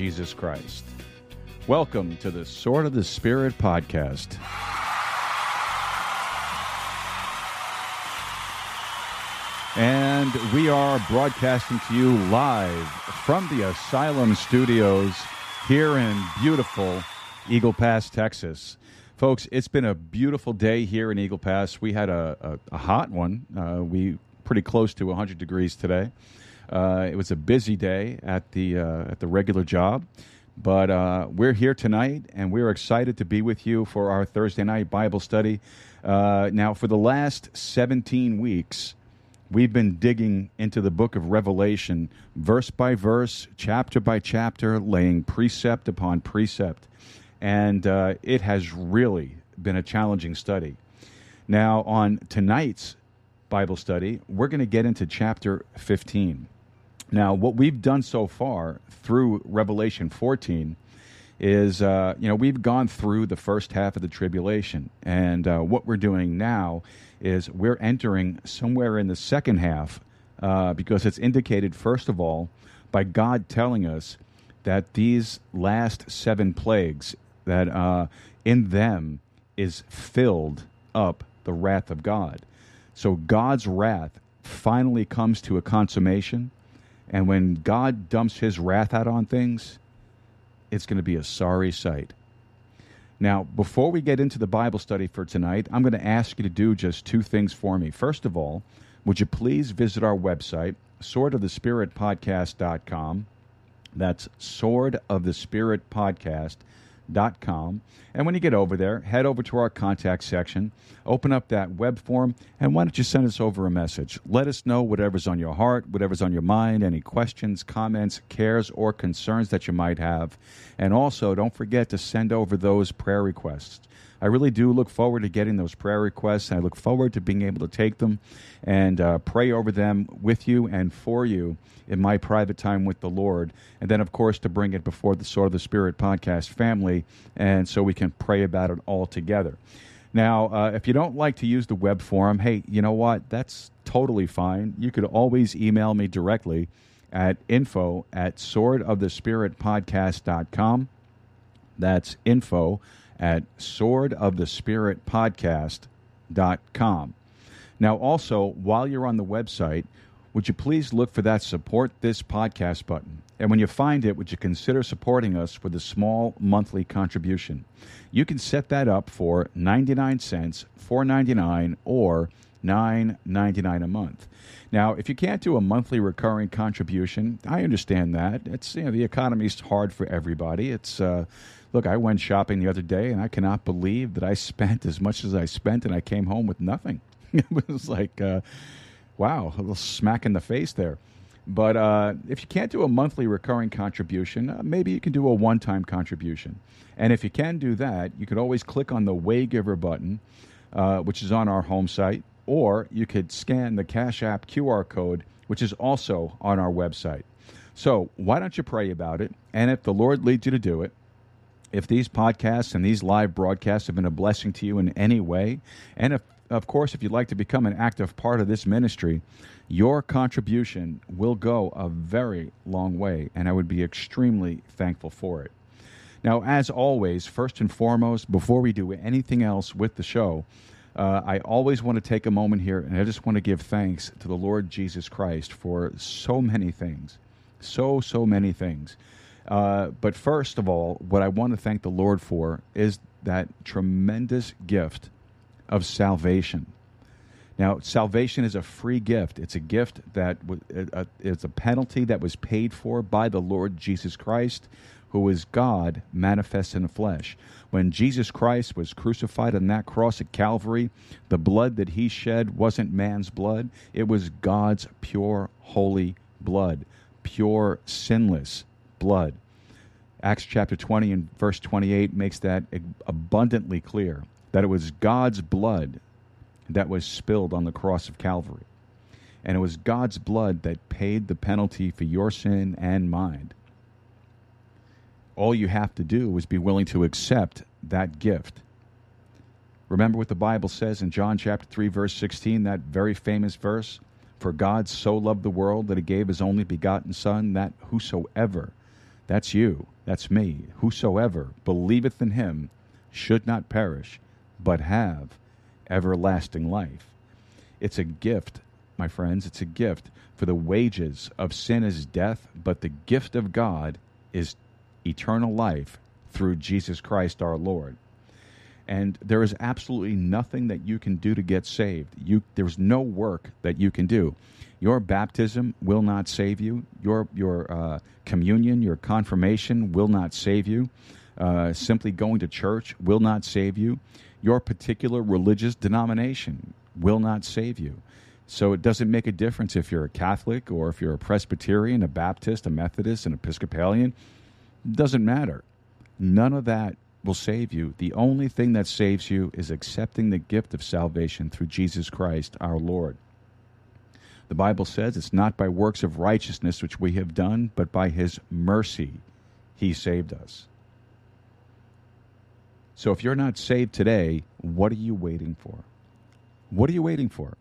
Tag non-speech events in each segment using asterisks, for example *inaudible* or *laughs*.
Jesus Christ. Welcome to the Sword of the Spirit podcast. And we are broadcasting to you live from the Asylum Studios here in beautiful Eagle Pass, Texas. Folks, it's been a beautiful day here in Eagle Pass. We had a, a, a hot one. Uh, we pretty close to 100 degrees today. Uh, it was a busy day at the uh, at the regular job, but uh, we're here tonight, and we're excited to be with you for our Thursday night Bible study. Uh, now, for the last 17 weeks, we've been digging into the book of Revelation, verse by verse, chapter by chapter, laying precept upon precept, and uh, it has really been a challenging study. Now, on tonight's Bible study, we're going to get into chapter 15. Now, what we've done so far through Revelation 14 is, uh, you know, we've gone through the first half of the tribulation. And uh, what we're doing now is we're entering somewhere in the second half uh, because it's indicated, first of all, by God telling us that these last seven plagues, that uh, in them is filled up the wrath of God. So God's wrath finally comes to a consummation and when God dumps his wrath out on things, it's going to be a sorry sight. Now, before we get into the Bible study for tonight, I'm going to ask you to do just two things for me. First of all, would you please visit our website, swordofthespiritpodcast.com. That's swordofthespiritpodcast.com com. And when you get over there, head over to our contact section, open up that web form, and why don't you send us over a message? Let us know whatever's on your heart, whatever's on your mind, any questions, comments, cares, or concerns that you might have. And also, don't forget to send over those prayer requests. I really do look forward to getting those prayer requests. I look forward to being able to take them and uh, pray over them with you and for you in my private time with the Lord. And then, of course, to bring it before the Sword of the Spirit podcast family, and so we can pray about it all together. Now, uh, if you don't like to use the web forum, hey, you know what? That's totally fine. You could always email me directly at info at swordofthespiritpodcast.com. That's info at swordofthespiritpodcast.com. Now, also, while you're on the website, would you please look for that support this podcast button? And when you find it, would you consider supporting us with a small monthly contribution? You can set that up for 99 cents, 4.99 or 9.99 a month. Now, if you can't do a monthly recurring contribution, I understand that. It's you know the economy's hard for everybody. It's uh, look, I went shopping the other day and I cannot believe that I spent as much as I spent and I came home with nothing. *laughs* it was like, uh, wow, a little smack in the face there. But uh, if you can't do a monthly recurring contribution, uh, maybe you can do a one time contribution. And if you can do that, you could always click on the Waygiver button, uh, which is on our home site, or you could scan the Cash App QR code, which is also on our website. So why don't you pray about it? And if the Lord leads you to do it, if these podcasts and these live broadcasts have been a blessing to you in any way, and if, of course, if you'd like to become an active part of this ministry, your contribution will go a very long way, and I would be extremely thankful for it. Now, as always, first and foremost, before we do anything else with the show, uh, I always want to take a moment here and I just want to give thanks to the Lord Jesus Christ for so many things. So, so many things. Uh, but first of all, what I want to thank the Lord for is that tremendous gift of salvation. Now, salvation is a free gift. It's a gift that uh, it's a penalty that was paid for by the Lord Jesus Christ, who is God manifest in the flesh. When Jesus Christ was crucified on that cross at Calvary, the blood that he shed wasn't man's blood, it was God's pure, holy blood, pure, sinless blood. Acts chapter 20 and verse 28 makes that abundantly clear that it was God's blood that was spilled on the cross of Calvary. And it was God's blood that paid the penalty for your sin and mine. All you have to do is be willing to accept that gift. Remember what the Bible says in John chapter 3 verse 16, that very famous verse, for God so loved the world that he gave his only begotten son that whosoever that's you, that's me, whosoever believeth in him should not perish but have everlasting life. It's a gift, my friends, it's a gift. For the wages of sin is death, but the gift of God is eternal life through Jesus Christ our Lord. And there is absolutely nothing that you can do to get saved. You, there's no work that you can do. Your baptism will not save you. Your, your uh, communion, your confirmation will not save you. Uh, simply going to church will not save you. Your particular religious denomination will not save you. So it doesn't make a difference if you're a Catholic or if you're a Presbyterian, a Baptist, a Methodist, an Episcopalian. It doesn't matter. None of that will save you. The only thing that saves you is accepting the gift of salvation through Jesus Christ our Lord. The Bible says it's not by works of righteousness which we have done, but by his mercy he saved us. So if you're not saved today, what are you waiting for? What are you waiting for?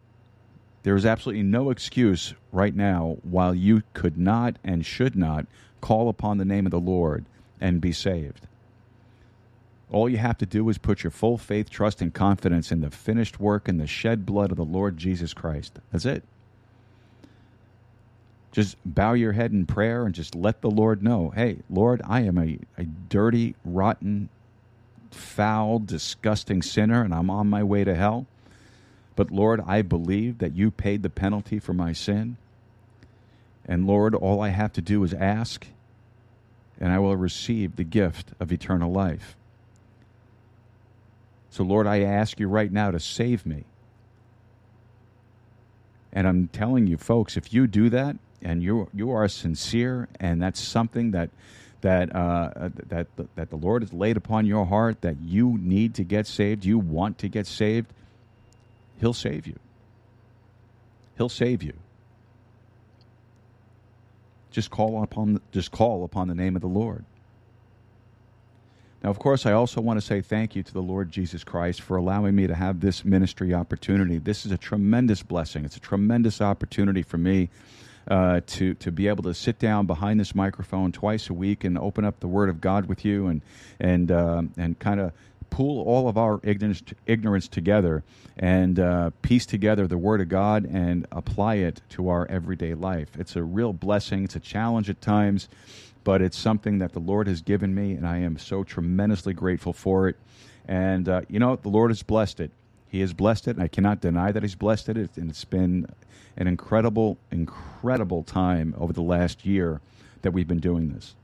There is absolutely no excuse right now while you could not and should not call upon the name of the Lord and be saved. All you have to do is put your full faith, trust, and confidence in the finished work and the shed blood of the Lord Jesus Christ. That's it. Just bow your head in prayer and just let the Lord know hey, Lord, I am a, a dirty, rotten, foul, disgusting sinner, and I'm on my way to hell. But Lord, I believe that you paid the penalty for my sin. And Lord, all I have to do is ask, and I will receive the gift of eternal life. So, Lord, I ask you right now to save me. And I'm telling you, folks, if you do that and you you are sincere, and that's something that that uh, that that the Lord has laid upon your heart that you need to get saved, you want to get saved, He'll save you. He'll save you. Just call upon just call upon the name of the Lord. Now, of course, I also want to say thank you to the Lord Jesus Christ for allowing me to have this ministry opportunity. This is a tremendous blessing. It's a tremendous opportunity for me uh, to to be able to sit down behind this microphone twice a week and open up the Word of God with you and and uh, and kind of pool all of our ignorance ignorance together and uh, piece together the Word of God and apply it to our everyday life. It's a real blessing. It's a challenge at times, but it's something that the Lord has given me, and I am so tremendously grateful for it. And uh, you know, the Lord has blessed it. He has blessed it, and I cannot deny that He's blessed it. And it's been an incredible, incredible time over the last year that we've been doing this.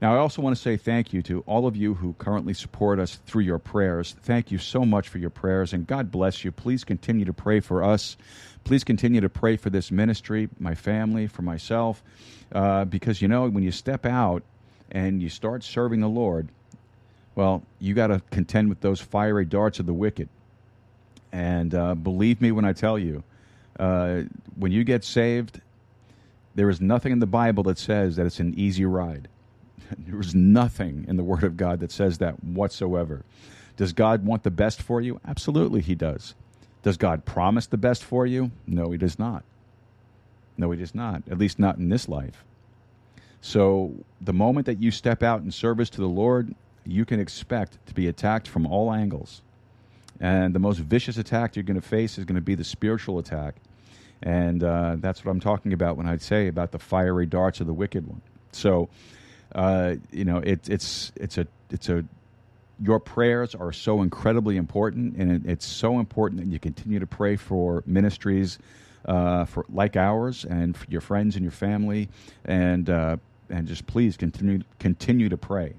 Now, I also want to say thank you to all of you who currently support us through your prayers. Thank you so much for your prayers, and God bless you. Please continue to pray for us. Please continue to pray for this ministry, my family, for myself, uh, because you know, when you step out and you start serving the Lord, well, you got to contend with those fiery darts of the wicked. And uh, believe me when I tell you, uh, when you get saved, there is nothing in the Bible that says that it's an easy ride. *laughs* there is nothing in the Word of God that says that whatsoever. Does God want the best for you? Absolutely, He does. Does God promise the best for you? No, He does not. No, He does not, at least not in this life. So, the moment that you step out in service to the Lord, you can expect to be attacked from all angles And the most vicious attack you're going to face is going to be the spiritual attack. And uh, that's what I'm talking about when I say about the fiery darts of the wicked one. So, uh, you know, it, it's it's a it's a your prayers are so incredibly important, and it, it's so important that you continue to pray for ministries uh, for like ours and your friends and your family, and uh, and just please continue continue to pray.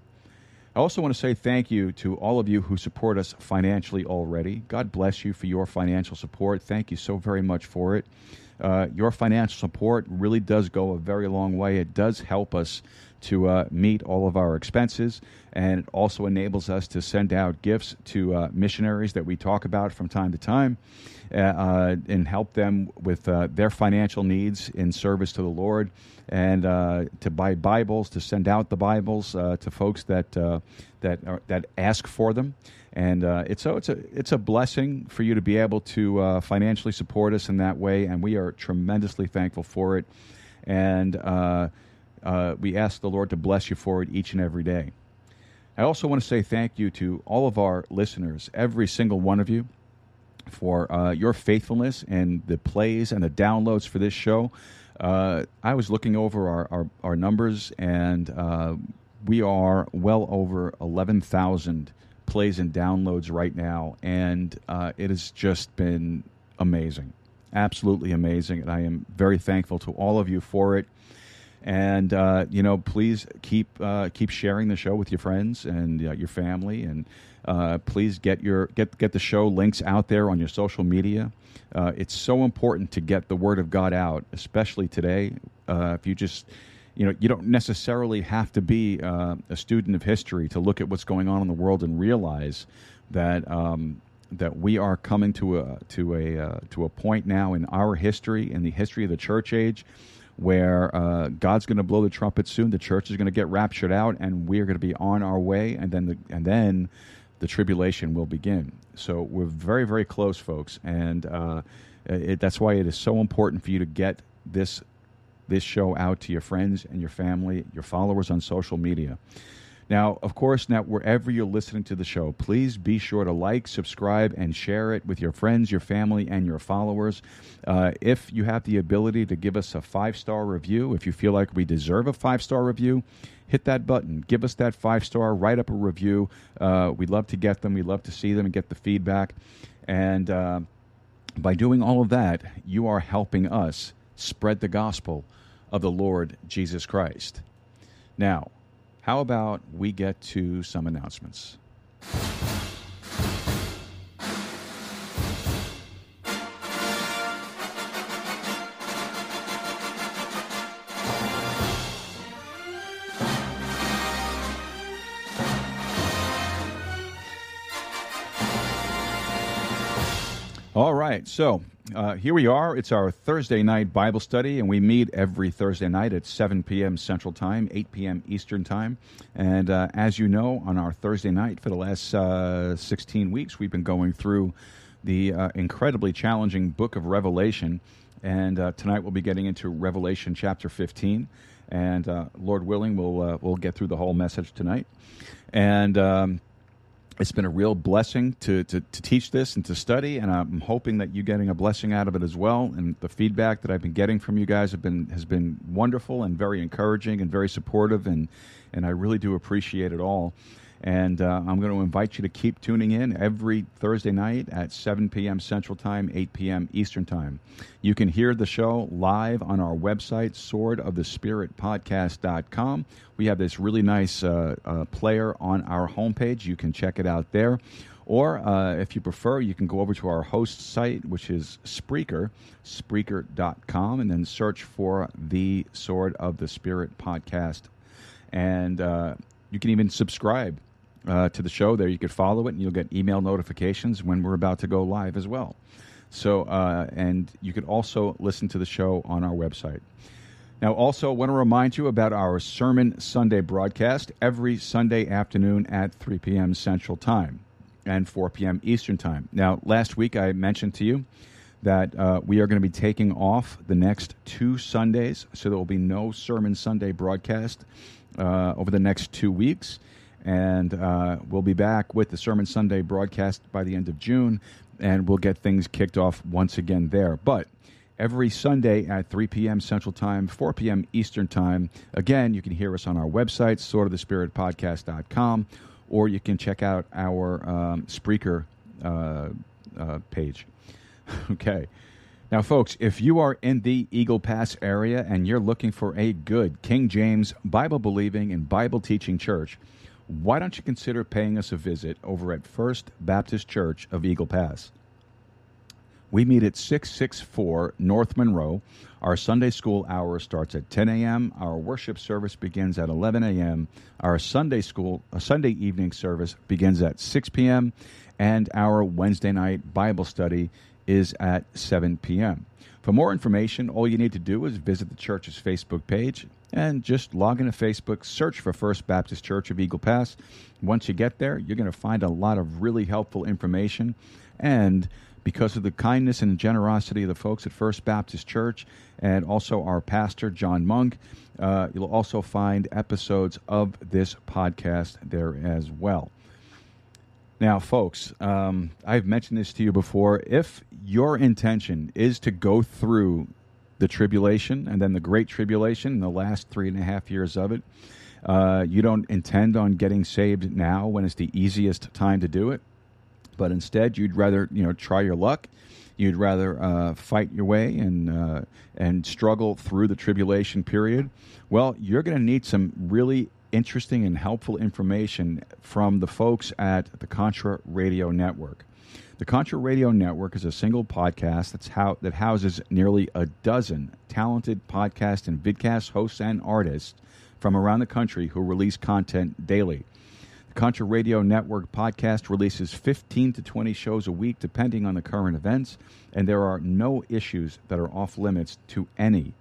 I also want to say thank you to all of you who support us financially already. God bless you for your financial support. Thank you so very much for it. Uh, your financial support really does go a very long way. It does help us to uh, meet all of our expenses, and it also enables us to send out gifts to uh, missionaries that we talk about from time to time uh, uh, and help them with uh, their financial needs in service to the Lord, and to buy Bibles, to send out the Bibles to folks that that are, that ask for them and uh, it's so it's a it's a blessing for you to be able to uh, financially support us in that way, and we are tremendously thankful for it. And uh, we ask the Lord to bless you for it each and every day. I also want to say thank you to all of our listeners, every single one of you, for uh, your faithfulness and the plays and the downloads for this show. Uh, I was looking over our, our, our numbers, and uh, we are well over 11,000 plays and downloads right now, and uh, it has just been amazing. Absolutely amazing. And I am very thankful to all of you for it and uh, you know please keep uh, keep sharing the show with your friends and uh, your family. And uh, please get your get get the show links out there on your social media. Uh, it's so important to get the word of god out especially today. Uh, if you just you know you don't necessarily have to be a student of history to look at what's going on in the world and realize that um, that we are coming to a to a to a point now in our history in the history of the church age where uh, God's going to blow the trumpet soon. The church is going to get raptured out, and we are going to be on our way. And then the and then the tribulation will begin. So we're very very close, folks, and uh, it, that's why it is so important for you to get this this show out to your friends and your family, your followers on social media. Now, of course, now wherever you're listening to the show, please be sure to like, subscribe, and share it with your friends, your family, and your followers. Uh, if you have the ability to give us a five star review, if you feel like we deserve a five star review, hit that button. Give us that five star. Write up a review. Uh, we'd love to get them. We'd love to see them and get the feedback. And uh, by doing all of that, you are helping us spread the gospel of the Lord Jesus Christ. Now, how about we get to some announcements? All right, so uh, here we are. It's our Thursday night Bible study, and we meet every Thursday night at 7 p.m. Central Time, 8 p.m. Eastern Time. And uh, as you know, on our Thursday night for the last uh, 16 weeks, we've been going through the uh, incredibly challenging book of Revelation. And uh, tonight we'll be getting into Revelation chapter 15. And uh, Lord willing, we'll, we'll get through the whole message tonight. And. Um, it's been a real blessing to, to, to, teach this and to study, and I'm hoping that you're getting a blessing out of it as well. And the feedback that I've been getting from you guys have been has been wonderful and very encouraging and very supportive, and and I really do appreciate it all. And uh, I'm going to invite you to keep tuning in every Thursday night at 7 p.m. Central Time, 8 p.m. Eastern Time. You can hear the show live on our website, swordofthespiritpodcast.com. We have this really nice uh, uh, player on our homepage. You can check it out there. Or uh, if you prefer, you can go over to our host site, which is Spreaker, Spreaker.com, and then search for the Sword of the Spirit podcast. And uh, you can even subscribe uh, to the show there. You could follow it, and you'll get email notifications when we're about to go live as well. So, uh, and you can also listen to the show on our website. Now, also, want to remind you about our Sermon Sunday broadcast every Sunday afternoon at 3 p.m. Central Time and 4 p.m. Eastern Time. Now, last week I mentioned to you that uh, we are going to be taking off the next two Sundays, so there will be no Sermon Sunday broadcast uh, over the next two weeks. And uh, we'll be back with the Sermon Sunday broadcast by the end of June, and we'll get things kicked off once again there. But every Sunday at 3 p.m. Central Time, 4 p.m. Eastern Time. Again, you can hear us on our website, swordofthespiritpodcast.com, or you can check out our um, Spreaker uh, uh, page. *laughs* okay. Now, folks, if you are in the Eagle Pass area and you're looking for a good King James Bible believing and Bible teaching church, why don't you consider paying us a visit over at First Baptist Church of Eagle Pass? We meet at 664 North Monroe. Our Sunday school hour starts at 10 a.m. Our worship service begins at 11 a.m. Our Sunday school, a Sunday evening service begins at 6 p.m. And our Wednesday night Bible study is at 7 p.m. For more information, all you need to do is visit the church's Facebook page and just log into Facebook, search for First Baptist Church of Eagle Pass. Once you get there, you're going to find a lot of really helpful information. And because of the kindness and generosity of the folks at First Baptist Church and also our pastor, John Monk, uh, you'll also find episodes of this podcast there as well. Now, folks, um, I've mentioned this to you before. If your intention is to go through the tribulation and then the great tribulation, the last three and a half years of it, uh, you don't intend on getting saved now when it's the easiest time to do it, but instead you'd rather you know try your luck. You'd rather uh, fight your way and uh, and struggle through the tribulation period. Well, you're going to need some really interesting and helpful information from the folks at the Contra Radio Network. The Contra Radio Network is a single podcast that's how, that houses nearly a dozen talented podcast and vidcast hosts and artists from around the country who release content daily. The Contra Radio Network podcast releases 15 to 20 shows a week, depending on the current events, and there are no issues that are off limits to any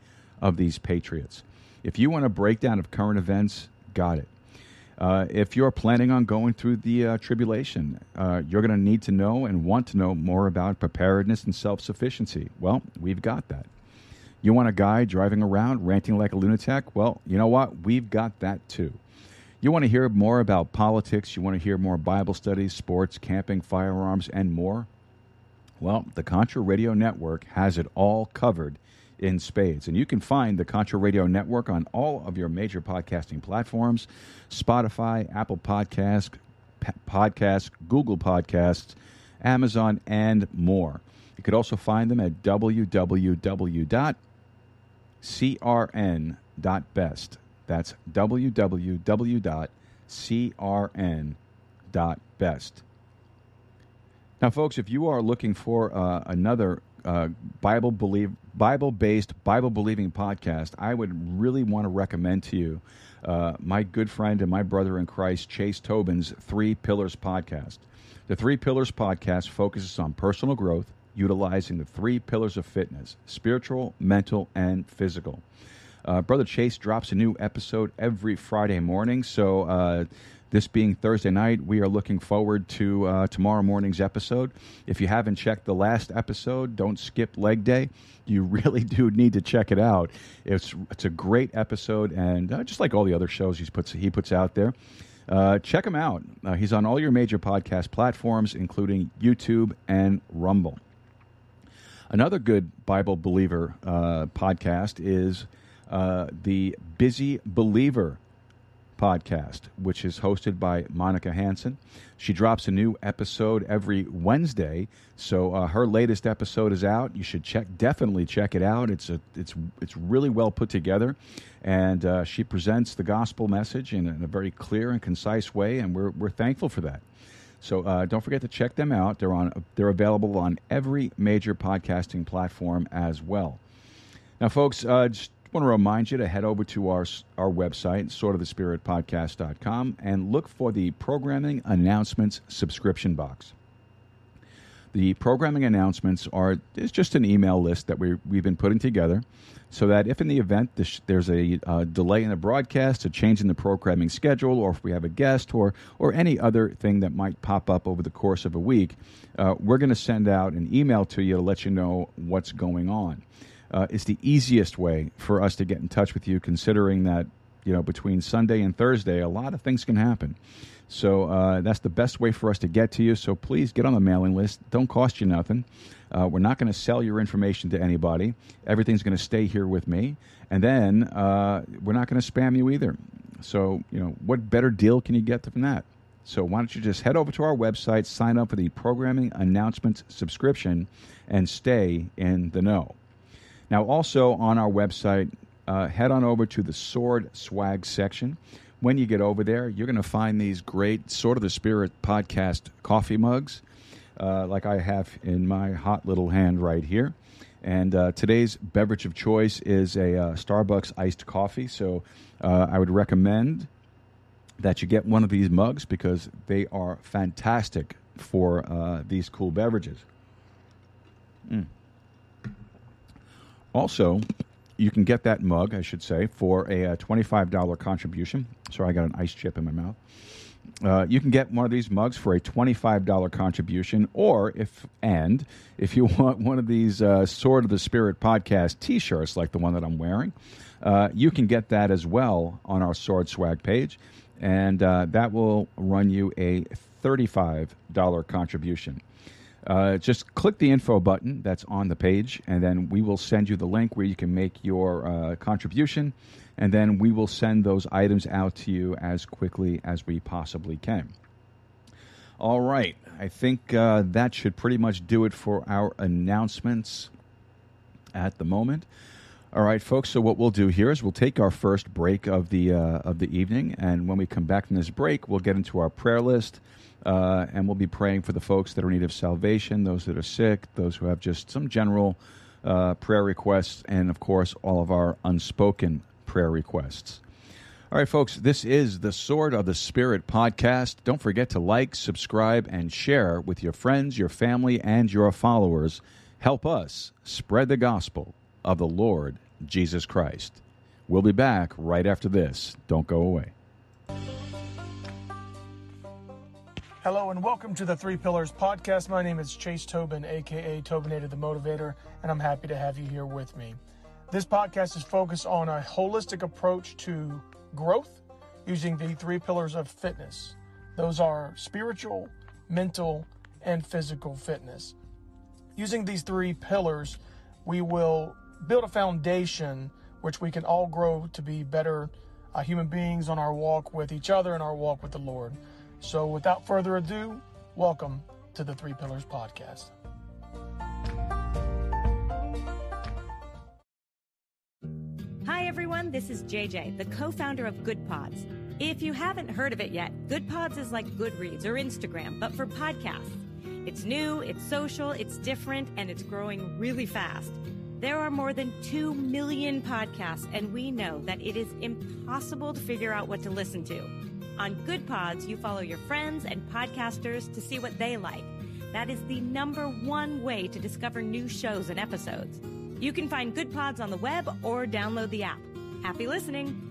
of these patriots. If you want a breakdown of current events, got it. Uh, if you're planning on going through the uh, tribulation, uh, you're going to need to know and want to know more about preparedness and self sufficiency. Well, we've got that. You want a guy driving around ranting like a lunatic? Well, you know what? We've got that too. You want to hear more about politics, you want to hear more Bible studies, sports, camping, firearms, and more? Well, the Contra Radio Network has it all covered in spades. And you can find the Contra Radio Network on all of your major podcasting platforms Spotify, Apple Podcasts, P- Podcasts, Google Podcasts, Amazon, and more. You could also find them at www.crn.best. That's www.crn.best. Now, folks, if you are looking for uh, another uh, Bible believe Bible based Bible believing podcast, I would really want to recommend to you uh, my good friend and my brother in Christ, Chase Tobin's Three Pillars podcast. The Three Pillars podcast focuses on personal growth, utilizing the three pillars of fitness spiritual, mental, and physical. Uh, Brother Chase drops a new episode every Friday morning, so uh, this being Thursday night, we are looking forward to uh, tomorrow morning's episode. If you haven't checked the last episode, don't skip leg day. You *laughs* really do need to check it out. It's it's a great episode, and uh, just like all the other shows he puts he puts out there. Uh, check him out. Uh, he's on all your major podcast platforms, including YouTube and Rumble. Another good Bible believer uh, podcast is uh, the Busy Believer podcast, which is hosted by Monica Hanson. She drops a new episode every Wednesday, so uh, her latest episode is out. You should check, definitely check it out. It's a, it's, it's really well put together, and uh, she presents the gospel message in, in, a very clear and concise way, and we're, we're thankful for that. So uh, don't forget to check them out. They're on, they're available on every major podcasting platform as well. Now, folks, uh, just want to remind you to head over to our, our website, swordofthespiritpodcast.com, and look for the programming announcements subscription box. The programming announcements are is just an email list that we, we've been putting together so that if in the event there's a uh, delay in the broadcast, a change in the programming schedule, or if we have a guest or, or any other thing that might pop up over the course of a week, uh, we're going to send out an email to you to let you know what's going on uh, is the easiest way for us to get in touch with you, considering that you know, between Sunday and Thursday, a lot of things can happen. So uh, that's the best way for us to get to you. So please get on the mailing list. Don't cost you nothing. Uh, we're not going to sell your information to anybody. Everything's going to stay here with me. And then uh, we're not going to spam you either. So, you know, what better deal can you get from that? So why don't you just head over to our website, sign up for the programming announcements subscription, and stay in the know. Now, also on our website, uh, head on over to the Sword Swag section. When you get over there, you're going to find these great Sword of the Spirit podcast coffee mugs, uh, like I have in my hot little hand right here. And uh, today's beverage of choice is a uh, Starbucks iced coffee. So uh, I would recommend that you get one of these mugs because they are fantastic for uh, these cool beverages. Mm. Also, you can get that mug, I should say, for a, a uh, $25 contribution. Sorry, I got an ice chip in my mouth. Uh, you can get one of these mugs for a $25 contribution, or if and if you *laughs* want one of these uh, Sword of the Spirit podcast T-shirts, like the one that I'm wearing, uh, you can get that as well on our Sword Swag page, and uh, that will run you a $35 contribution. Uh, just click the info button that's on the page, and then we will send you the link where you can make your uh, contribution, and then we will send those items out to you as quickly as we possibly can. All right, I think uh, that should pretty much do it for our announcements at the moment. All right, folks. So what we'll do here is we'll take our first break of the uh, of the evening, and when we come back from this break, we'll get into our prayer list. Uh, and we'll be praying for the folks that are in need of salvation, those that are sick, those who have just some general uh, prayer requests, and of course, all of our unspoken prayer requests. All right, folks, this is the Sword of the Spirit podcast. Don't forget to like, subscribe, and share with your friends, your family, and your followers. Help us spread the gospel of the Lord Jesus Christ. We'll be back right after this. Don't go away. Hello and welcome to the Three Pillars podcast. My name is Chase Tobin, aka Tobinator the Motivator, and I'm happy to have you here with me. This podcast is focused on a holistic approach to growth using the three pillars of fitness. Those are spiritual, mental, and physical fitness. Using these three pillars, we will build a foundation which we can all grow to be better uh, human beings on our walk with each other and our walk with the Lord. So, without further ado, welcome to the Three Pillars Podcast. Hi, everyone. This is JJ, the co founder of Good Pods. If you haven't heard of it yet, Good Pods is like Goodreads or Instagram, but for podcasts. It's new, it's social, it's different, and it's growing really fast. There are more than 2 million podcasts, and we know that it is impossible to figure out what to listen to. On Good Pods, you follow your friends and podcasters to see what they like. That is the number one way to discover new shows and episodes. You can find Good Pods on the web or download the app. Happy listening!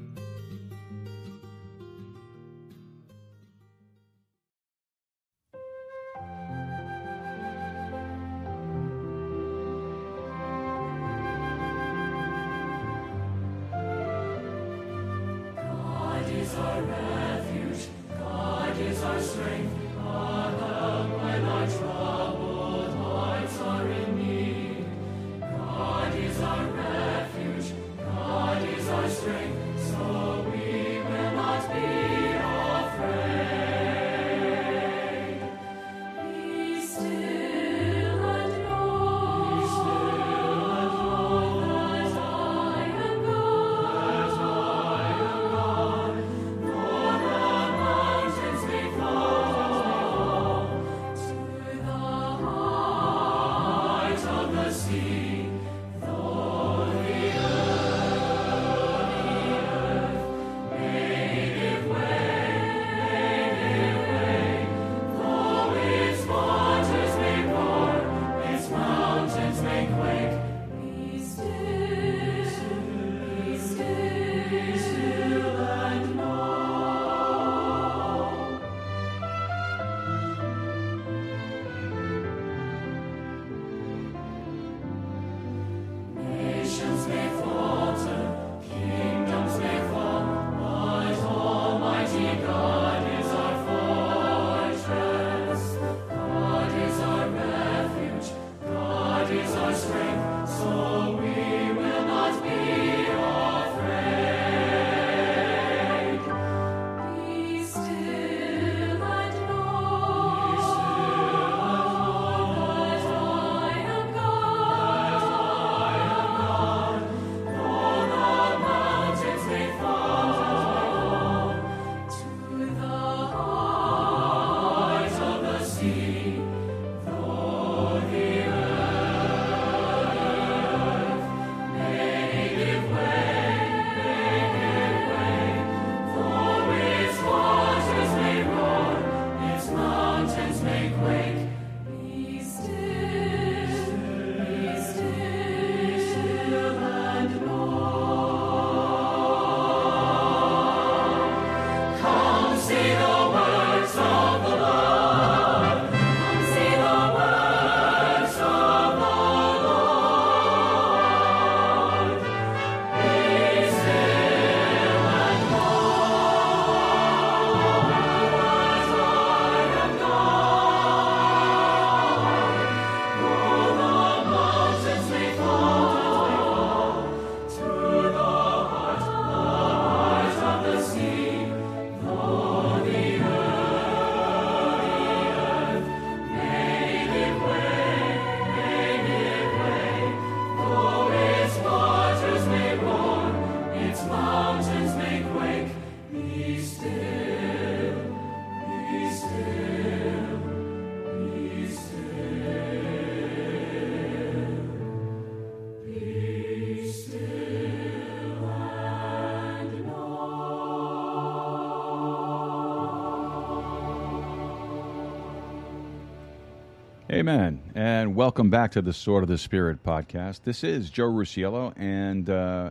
And welcome back to the Sword of the Spirit podcast. This is Joe Rusiello, and uh,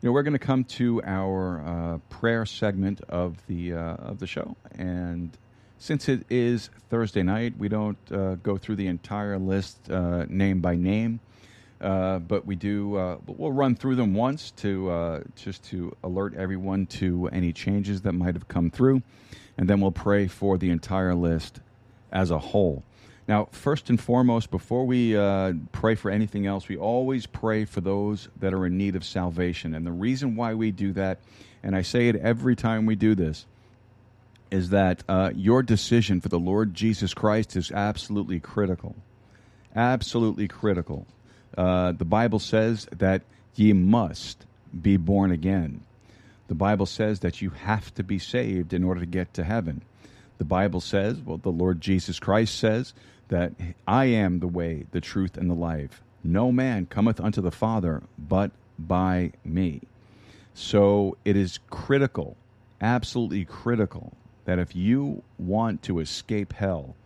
you know we're going to come to our uh, prayer segment of the uh, of the show. And since it is Thursday night, we don't uh, go through the entire list uh, name by name, uh, but we do. we'll run through them once to just to alert everyone to any changes that might have come through, and then we'll pray for the entire list as a whole. Now, first and foremost, before we uh, pray for anything else, we always pray for those that are in need of salvation. And the reason why we do that, and I say it every time we do this, is that uh, your decision for the Lord Jesus Christ is absolutely critical. Absolutely critical. Uh, the Bible says that ye must be born again. The Bible says that you have to be saved in order to get to heaven. The Bible says, well, the Lord Jesus Christ says that I am the way, the truth, and the life. No man cometh unto the Father but by me. So it is critical, absolutely critical, that if you want to escape hell,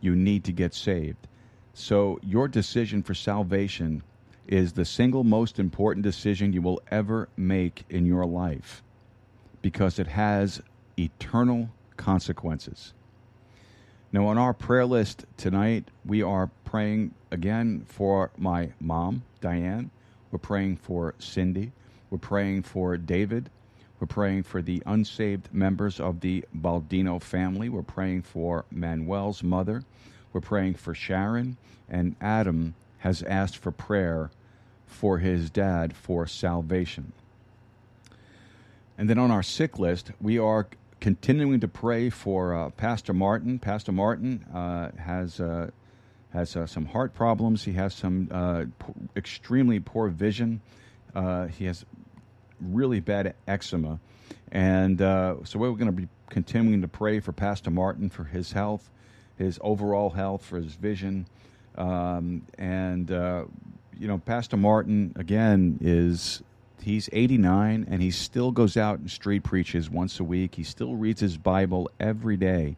you need to get saved. So your decision for salvation is the single most important decision you will ever make in your life because it has eternal consequences. Now, on our prayer list tonight, we are praying again for my mom, Diane. We're praying for Cindy. We're praying for David. We're praying for the unsaved members of the Baldino family. We're praying for Manuel's mother. We're praying for Sharon. And Adam has asked for prayer for his dad for salvation. And then on our sick list, we are continuing to pray for uh, Pastor Martin. Pastor Martin uh, has uh, has uh, some heart problems. He has some uh, extremely poor vision. He has really bad eczema, and so we're going to be continuing to pray for Pastor Martin for his health, his overall health, for his vision, um, and you know, Pastor Martin again is he's 89 and he still goes out and street preaches once a week. He still reads his Bible every day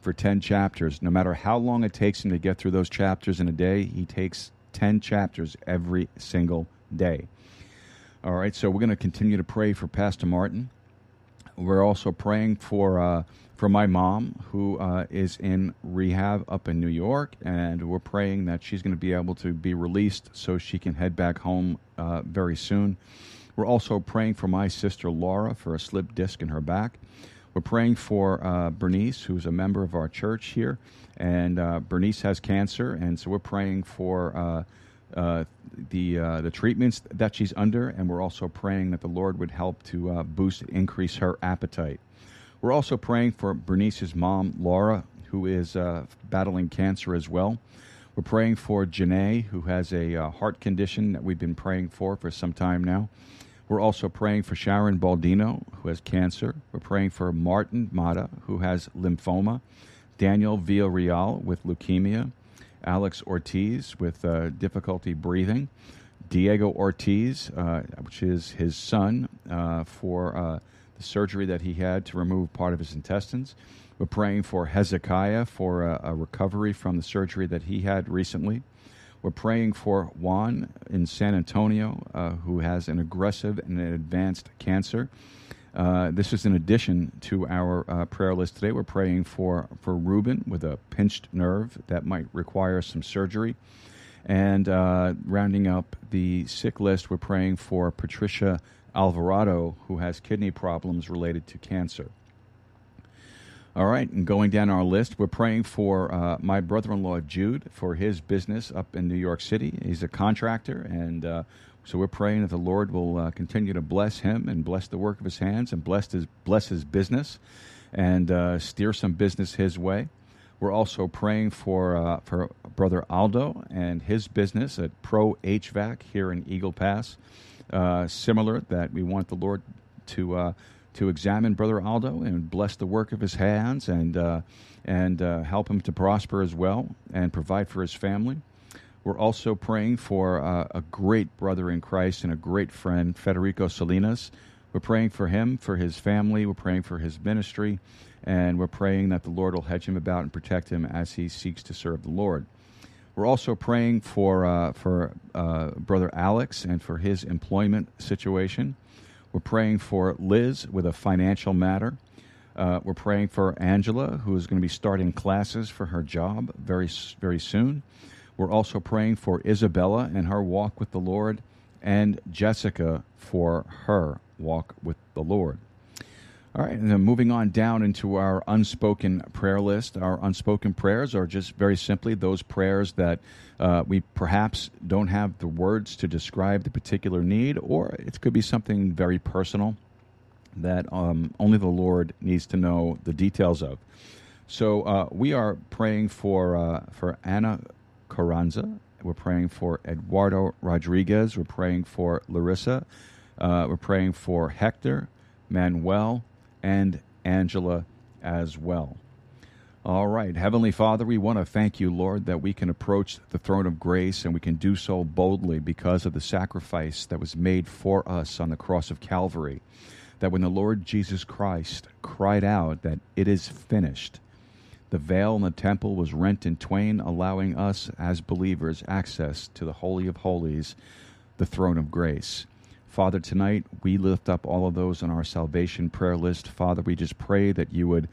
for 10 chapters. No matter how long it takes him to get through those chapters in a day, he takes 10 chapters every single day. All right, so we're going to continue to pray for Pastor Martin. We're also praying for uh, for my mom, who uh, is in rehab up in New York, and we're praying that she's going to be able to be released so she can head back home uh, very soon. We're also praying for my sister Laura for a slip disc in her back. We're praying for uh, Bernice, who's a member of our church here, and uh, Bernice has cancer, and so we're praying for uh, uh the uh, the treatments that she's under, and we're also praying that the Lord would help to uh, boost, increase her appetite. We're also praying for Bernice's mom, Laura, who is battling cancer as well. We're praying for Janae, who has a heart condition that we've been praying for for some time now. We're also praying for Sharon Baldino, who has cancer. We're praying for Martin Mata, who has lymphoma. Daniel Villarreal with leukemia. Alex Ortiz with uh, difficulty breathing. Diego Ortiz, uh, which is his son, uh, for uh, the surgery that he had to remove part of his intestines. We're praying for Hezekiah for a, a recovery from the surgery that he had recently. We're praying for Juan in San Antonio, uh, who has an aggressive and an advanced cancer. Uh, this is in addition to our uh, prayer list today. We're praying for, for Ruben with a pinched nerve that might require some surgery. And uh, rounding up the sick list, we're praying for Patricia Alvarado, who has kidney problems related to cancer. All right, and going down our list, we're praying for uh, my brother in law, Jude, for his business up in New York City. He's a contractor, and uh, so we're praying that the Lord will uh, continue to bless him and bless the work of his hands and bless his, bless his business and uh, steer some business his way. We're also praying for, uh, for brother Aldo and his business at Pro HVAC here in Eagle Pass. Uh, similar, that we want the Lord to to examine Brother Aldo and bless the work of his hands and, uh, and uh, help him to prosper as well and provide for his family. We're also praying for uh, a great brother in Christ and a great friend, Federico Salinas, We're praying for him, for his family. We're praying for his ministry. And we're praying that the Lord will hedge him about and protect him as he seeks to serve the Lord. We're also praying for, uh, for uh, Brother Alex and for his employment situation. We're praying for Liz with a financial matter. Uh, we're praying for Angela, who is going to be starting classes for her job very, very soon. We're also praying for Isabella and her walk with the Lord, and Jessica for her walk with the Lord. All right, and then moving on down into our unspoken prayer list. Our unspoken prayers are just very simply those prayers that uh, we perhaps don't have the words to describe the particular need, or it could be something very personal that um, only the Lord needs to know the details of. So uh, we are praying for uh, for Anna Carranza. We're praying for Eduardo Rodriguez. We're praying for Larissa. Uh, we're praying for Hector, Manuel, and Angela as well. All right. Heavenly Father, we want to thank you, Lord, that we can approach the throne of grace and we can do so boldly because of the sacrifice that was made for us on the cross of Calvary that when the Lord Jesus Christ cried out that it is finished, the veil in the temple was rent in twain, allowing us as believers access to the Holy of Holies, the throne of grace. Father, tonight we lift up all of those on our salvation prayer list. Father, we just pray that you would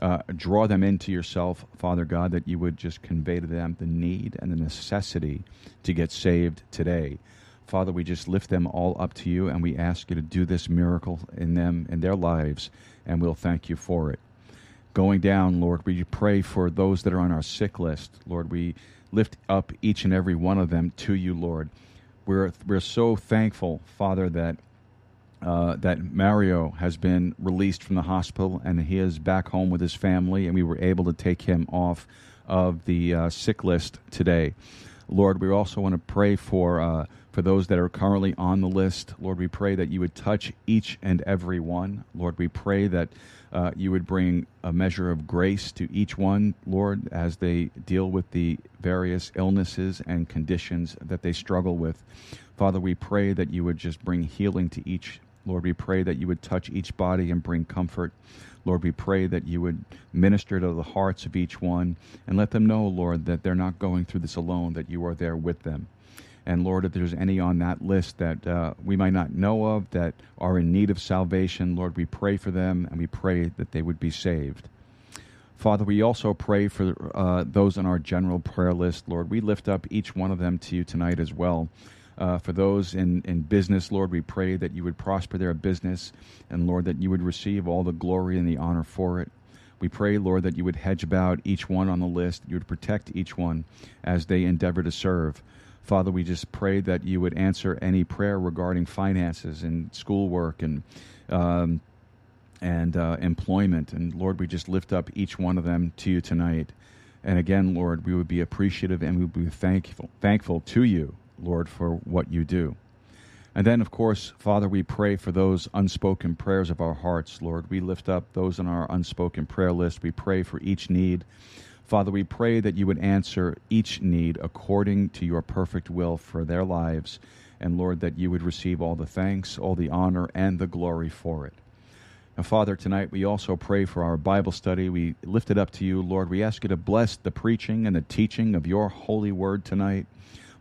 uh, draw them into yourself, Father God, that you would just convey to them the need and the necessity to get saved today. Father, we just lift them all up to you and we ask you to do this miracle in them, in their lives, and we'll thank you for it. Going down, Lord, we pray for those that are on our sick list. Lord, we lift up each and every one of them to you, Lord. We're, we're so thankful, Father, that uh, that Mario has been released from the hospital and he is back home with his family, and we were able to take him off of the uh, sick list today. Lord, we also want to pray for uh, for those that are currently on the list. Lord, we pray that you would touch each and every one. Lord, we pray that uh, you would bring a measure of grace to each one, Lord, as they deal with the various illnesses and conditions that they struggle with. Father, we pray that you would just bring healing to each. Lord, we pray that you would touch each body and bring comfort. Lord, we pray that you would minister to the hearts of each one and let them know, Lord, that they're not going through this alone, that you are there with them. And Lord, if there's any on that list that uh, we might not know of that are in need of salvation, Lord, we pray for them and we pray that they would be saved. Father, we also pray for uh, those on our general prayer list, Lord. We lift up each one of them to you tonight as well. Uh, for those in, in business, Lord, we pray that you would prosper their business, and Lord, that you would receive all the glory and the honor for it. We pray, Lord, that you would hedge about each one on the list, you would protect each one as they endeavor to serve. Father, we just pray that you would answer any prayer regarding finances and schoolwork and um, and uh, employment. And Lord, we just lift up each one of them to you tonight. And again, Lord, we would be appreciative and we would be thankful, thankful to you, Lord, for what you do. And then, of course, Father, we pray for those unspoken prayers of our hearts, Lord. We lift up those on our unspoken prayer list. We pray for each need. Father, we pray that you would answer each need according to your perfect will for their lives. And Lord, that you would receive all the thanks, all the honor, and the glory for it. Now, Father, tonight we also pray for our Bible study. We lift it up to you, Lord. We ask you to bless the preaching and the teaching of your holy word tonight.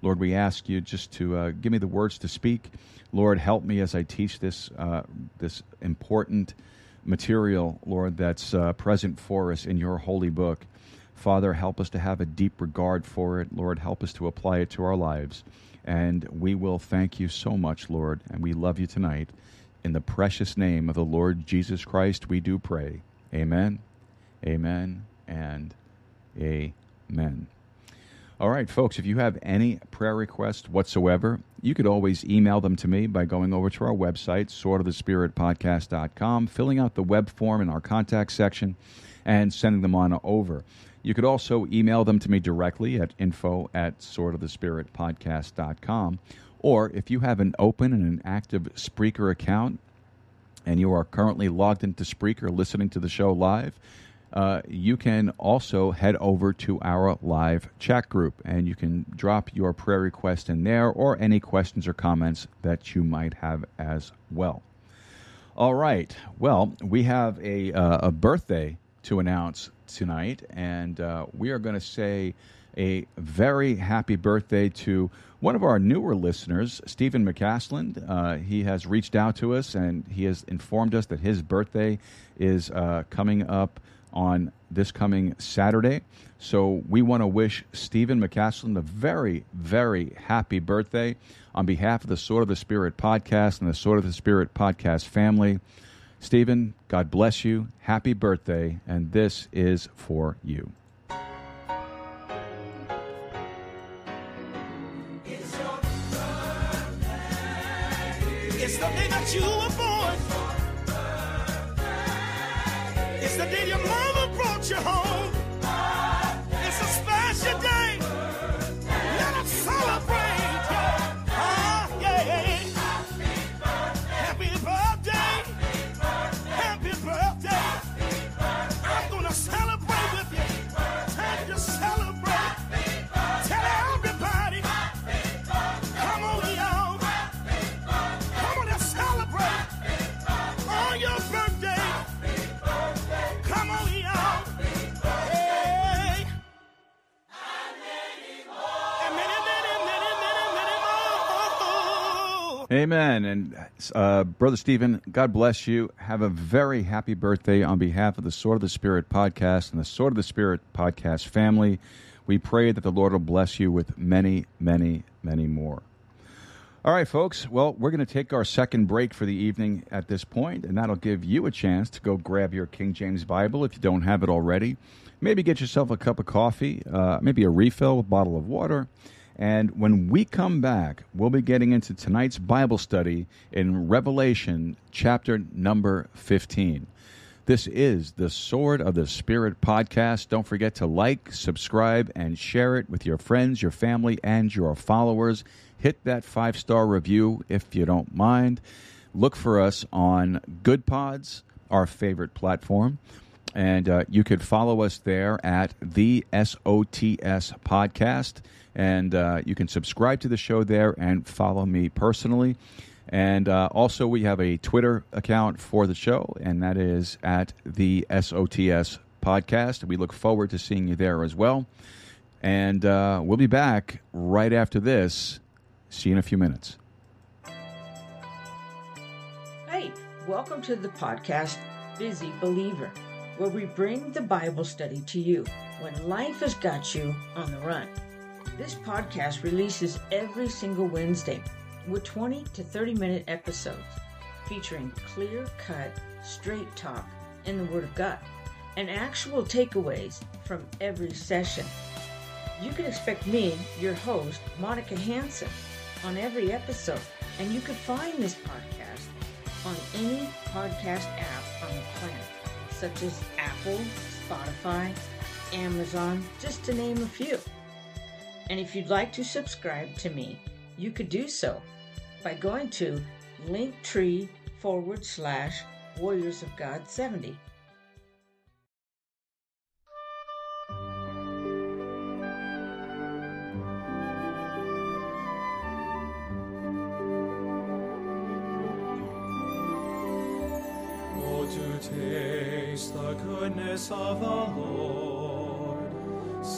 Lord, we ask you just to uh, give me the words to speak. Lord, help me as I teach this, uh, this important material, Lord, that's uh, present for us in your holy book. Father, help us to have a deep regard for it. Lord, help us to apply it to our lives. And we will thank you so much, Lord, and we love you tonight. In the precious name of the Lord Jesus Christ, we do pray. Amen, amen, and amen. All right, folks, if you have any prayer requests whatsoever, you could always email them to me by going over to our website, swordofthespiritpodcast.com, filling out the web form in our contact section, and sending them on over. You could also email them to me directly at info at swordofthespiritpodcast.com. Or if you have an open and an active Spreaker account and you are currently logged into Spreaker listening to the show live, uh, you can also head over to our live chat group and you can drop your prayer request in there or any questions or comments that you might have as well. All right. Well, we have a, uh, a birthday to announce tonight, and uh, we are going to say a very happy birthday to one of our newer listeners, Stephen McCaslin. Uh, he has reached out to us and he has informed us that his birthday is uh, coming up on this coming Saturday. So we want to wish Stephen McCaslin a very, very happy birthday on behalf of the Sword of the Spirit podcast and the Sword of the Spirit podcast family. Stephen, God bless you. Happy birthday, and this is for you. It's the day that you were born. It's the day your mama brought you home. Amen. And uh, Brother Stephen, God bless you. Have a very happy birthday on behalf of the Sword of the Spirit podcast and the Sword of the Spirit podcast family. We pray that the Lord will bless you with many, many, many more. All right, folks. Well, we're going to take our second break for the evening at this point, and that'll give you a chance to go grab your King James Bible if you don't have it already. Maybe get yourself a cup of coffee, uh, maybe a refill, a bottle of water. And when we come back, we'll be getting into tonight's Bible study in Revelation chapter number 15. This is the Sword of the Spirit podcast. Don't forget to like, subscribe, and share it with your friends, your family, and your followers. Hit that five star review if you don't mind. Look for us on Good Pods, our favorite platform. And uh, you could follow us there at the SOTS podcast. And uh, you can subscribe to the show there and follow me personally. And uh, also, we have a Twitter account for the show, and that is at the SOTS podcast. We look forward to seeing you there as well. And uh, we'll be back right after this. See you in a few minutes. Hey, welcome to the podcast Busy Believer, where we bring the Bible study to you when life has got you on the run. This podcast releases every single Wednesday with 20 to 30 minute episodes featuring clear cut, straight talk in the Word of God and actual takeaways from every session. You can expect me, your host, Monica Hanson, on every episode, and you can find this podcast on any podcast app on the planet, such as Apple, Spotify, Amazon, just to name a few. And if you'd like to subscribe to me, you could do so by going to linktree forward slash Warriors of God 70. Oh, to taste the goodness of the Lord,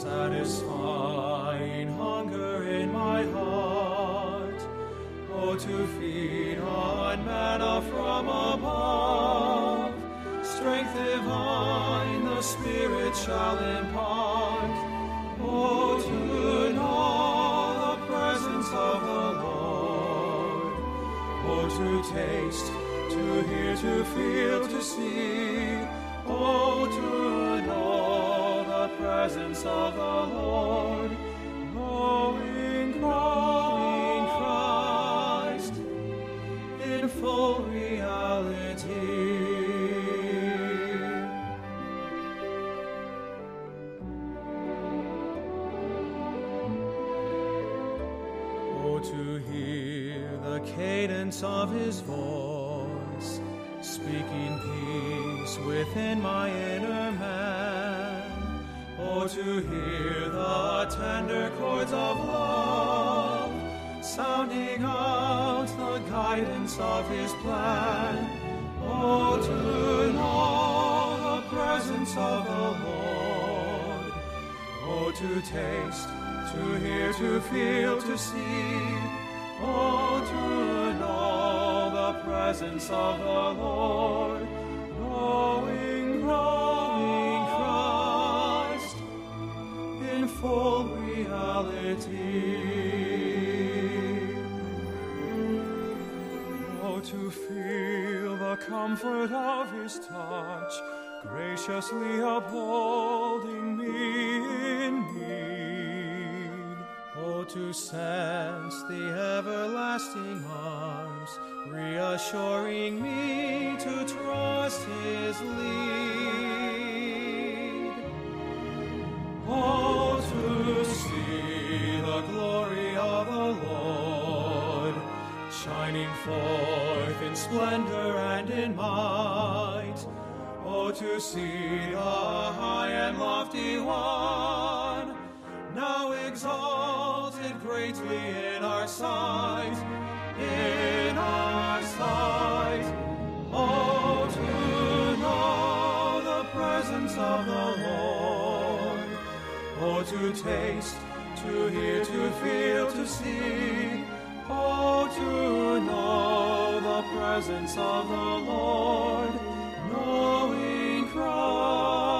satisfying hunger in my heart. Oh, to feed on manna from above, strength divine the Spirit shall impart. Oh, to know the presence of the Lord. Oh, to taste, to hear, to feel, to see. Oh, to know presence of the Lord. Knowing, Christ in full reality. Oh, to hear the cadence of his voice, speaking peace within my inner man. Oh, to hear the tender chords of love, sounding out the guidance of his plan. Oh, to know the presence of the Lord. Oh, to taste, to hear, to feel, to see. Oh, to know the presence of the Lord. Knowing, growing Oh, to feel the comfort of his touch, graciously upholding me in need. Oh, to sense the everlasting arms, reassuring me to trust his lead. The glory of the Lord shining forth in splendor and in might. Oh, to see the high and lofty one, now exalted greatly in our sight, in our sight. Oh, to know the presence of the Lord. Oh, to taste, to hear, to feel, to see. Oh, to know the presence of the Lord. Knowing Christ.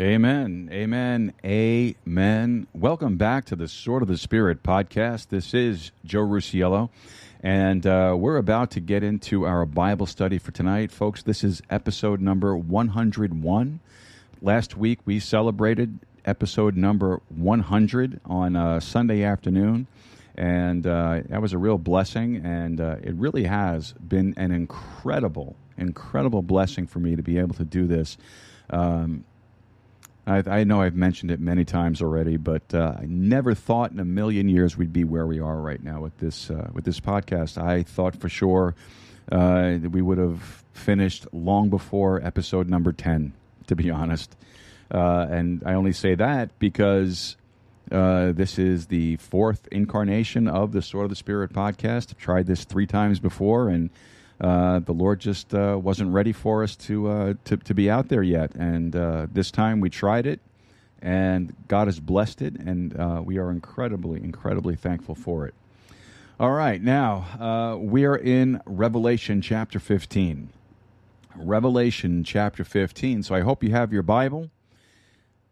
Amen. Amen. Amen. Welcome back to the Sword of the Spirit podcast. This is Joe Rusiello, and uh, we're about to get into our Bible study for tonight. Folks, this is episode number 101. Last week we celebrated episode number 100 on uh, Sunday afternoon, and uh, that was a real blessing, and uh, it really has been an incredible, incredible blessing for me to be able to do this. Um, I, I know I've mentioned it many times already, but uh, I never thought in a million years we'd be where we are right now with this uh, with this podcast. I thought for sure uh, we would have finished long before episode number ten, to be honest. Uh, and I only say that because uh, this is the fourth incarnation of the Sword of the Spirit podcast. I've tried this three times before, and uh, the Lord just uh, wasn't ready for us to, uh, to to be out there yet. And uh, this time we tried it, and God has blessed it, and uh, we are incredibly, incredibly thankful for it. All right, now uh, we are in Revelation chapter fifteen. Revelation chapter 15. So I hope you have your Bible.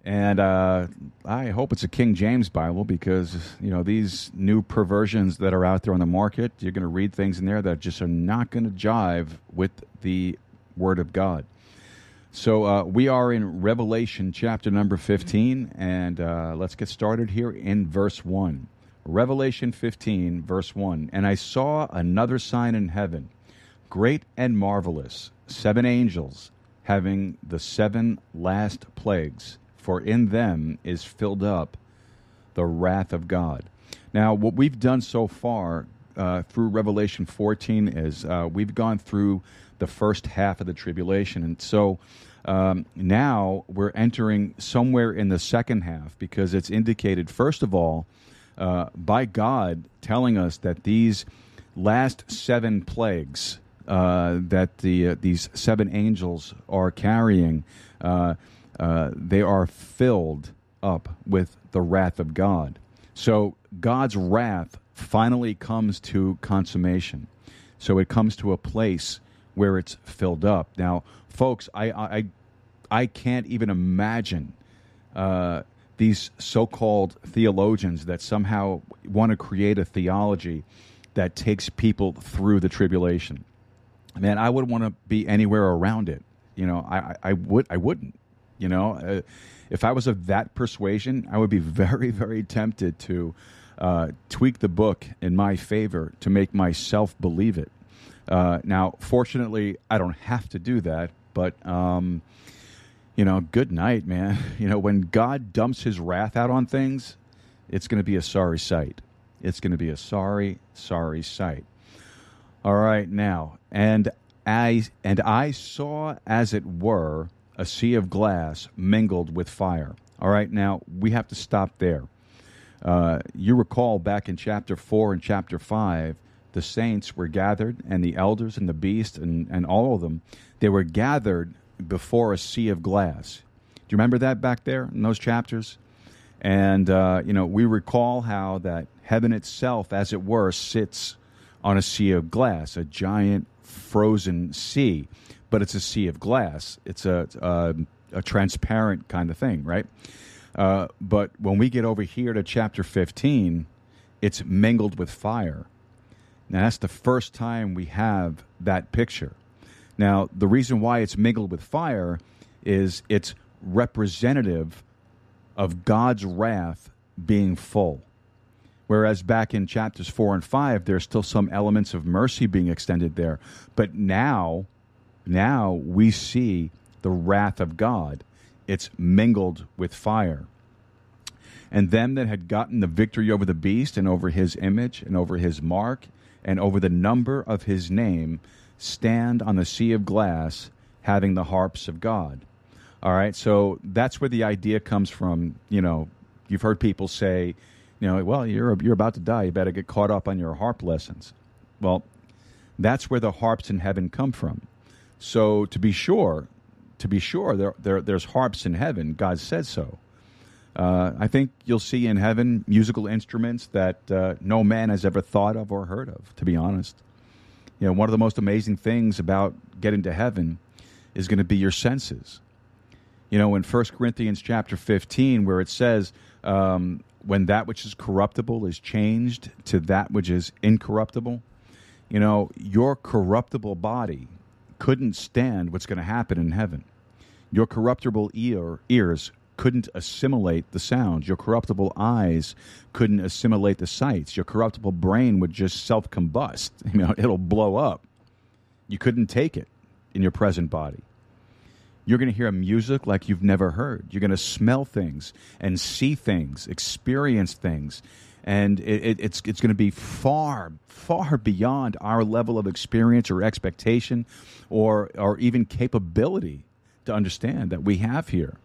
And uh, I hope it's a King James Bible because, you know, these new perversions that are out there on the market, you're going to read things in there that just are not going to jive with the Word of God. So uh, we are in Revelation chapter number 15, and uh, let's get started here in verse 1. Revelation 15, verse 1. And I saw another sign in heaven, great and marvelous, seven angels having the seven last plagues for in them is filled up the wrath of God. Now, what we've done so far uh, through Revelation 14 is uh, we've gone through the first half of the tribulation. And so um, now we're entering somewhere in the second half because it's indicated, first of all, uh, by God telling us that these last seven plagues uh, that the uh, these seven angels are carrying uh, they are filled up with the wrath of God. So God's wrath finally comes to consummation. So it comes to a place where it's filled up. Now, folks, I I I can't even imagine uh, these so-called theologians that somehow want to create a theology that takes people through the tribulation. Man, I wouldn't want to be anywhere around it. You know, I, I would I wouldn't. You know, uh, if I was of that persuasion, I would be *laughs* very, very tempted to uh, tweak the book in my favor to make myself believe it. Uh, now, fortunately, I don't have to do that, but. Um, you know, good night, man. *laughs* You know, when God dumps his wrath out on things, it's going to be a sorry sight. It's going to be a sorry, sorry sight. All right, now, and I and I saw as it were a sea of glass mingled with fire. All right, now we have to stop there. Uh, you recall back in chapter 4 and chapter 5, the saints were gathered, and the elders and the beast and, and all of them, they were gathered before a sea of glass. Do you remember that back there in those chapters? And, uh, you know, we recall how that heaven itself, as it were, sits on a sea of glass, a giant frozen sea but it's a sea of glass. It's a a, a transparent kind of thing, right? Uh, but when we get over here to chapter 15, it's mingled with fire. Now, that's the first time we have that picture. Now, the reason why it's mingled with fire is it's representative of God's wrath being full. Whereas back in chapters 4 and 5, there's still some elements of mercy being extended there. But now now we see the wrath of God. It's mingled with fire. And them that had gotten the victory over the beast and over his image and over his mark and over the number of his name stand on the sea of glass having the harps of God. All right, so that's where the idea comes from. You know, you've heard people say, you know, well, you're you're about to die. You better get caught up on your harp lessons. Well, that's where the harps in heaven come from. So to be sure, to be sure, there, there there's harps in heaven. God said so. Uh, I think you'll see in heaven musical instruments that uh, no man has ever thought of or heard of. To be honest, you know, one of the most amazing things about getting to heaven is going to be your senses. You know, in 1 Corinthians chapter 15, where it says, um, when that which is corruptible is changed to that which is incorruptible, you know, your corruptible body couldn't stand what's going to happen in heaven. Your corruptible ear, ears couldn't assimilate the sounds. Your corruptible eyes couldn't assimilate the sights. Your corruptible brain would just self combust. *laughs* You know, it'll blow up. You couldn't take it in your present body. You're going to hear music like you've never heard. You're going to smell things and see things, experience things and it, it, it's it's going to be far far beyond our level of experience or expectation or or even capability to understand that we have here.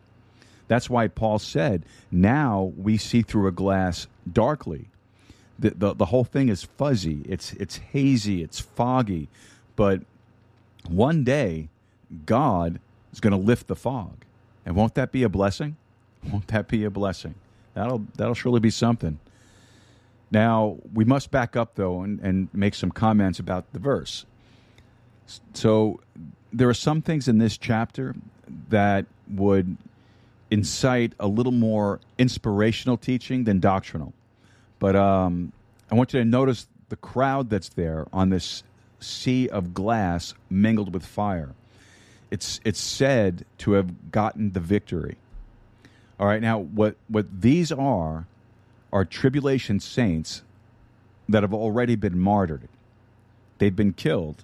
That's why paul said now we see through a glass darkly. The, the, the whole thing is fuzzy. It's it's hazy. It's foggy. But one day god is going to lift the fog. And won't that be a blessing? Won't that be a blessing? That'll that'll surely be something now, we must back up, though, and, and make some comments about the verse. So, there are some things in this chapter that would incite a little more inspirational teaching than doctrinal. But um, I want you to notice the crowd that's there on this sea of glass mingled with fire. It's it's said to have gotten the victory. All right, now what what these are are tribulation saints that have already been martyred. They've been killed.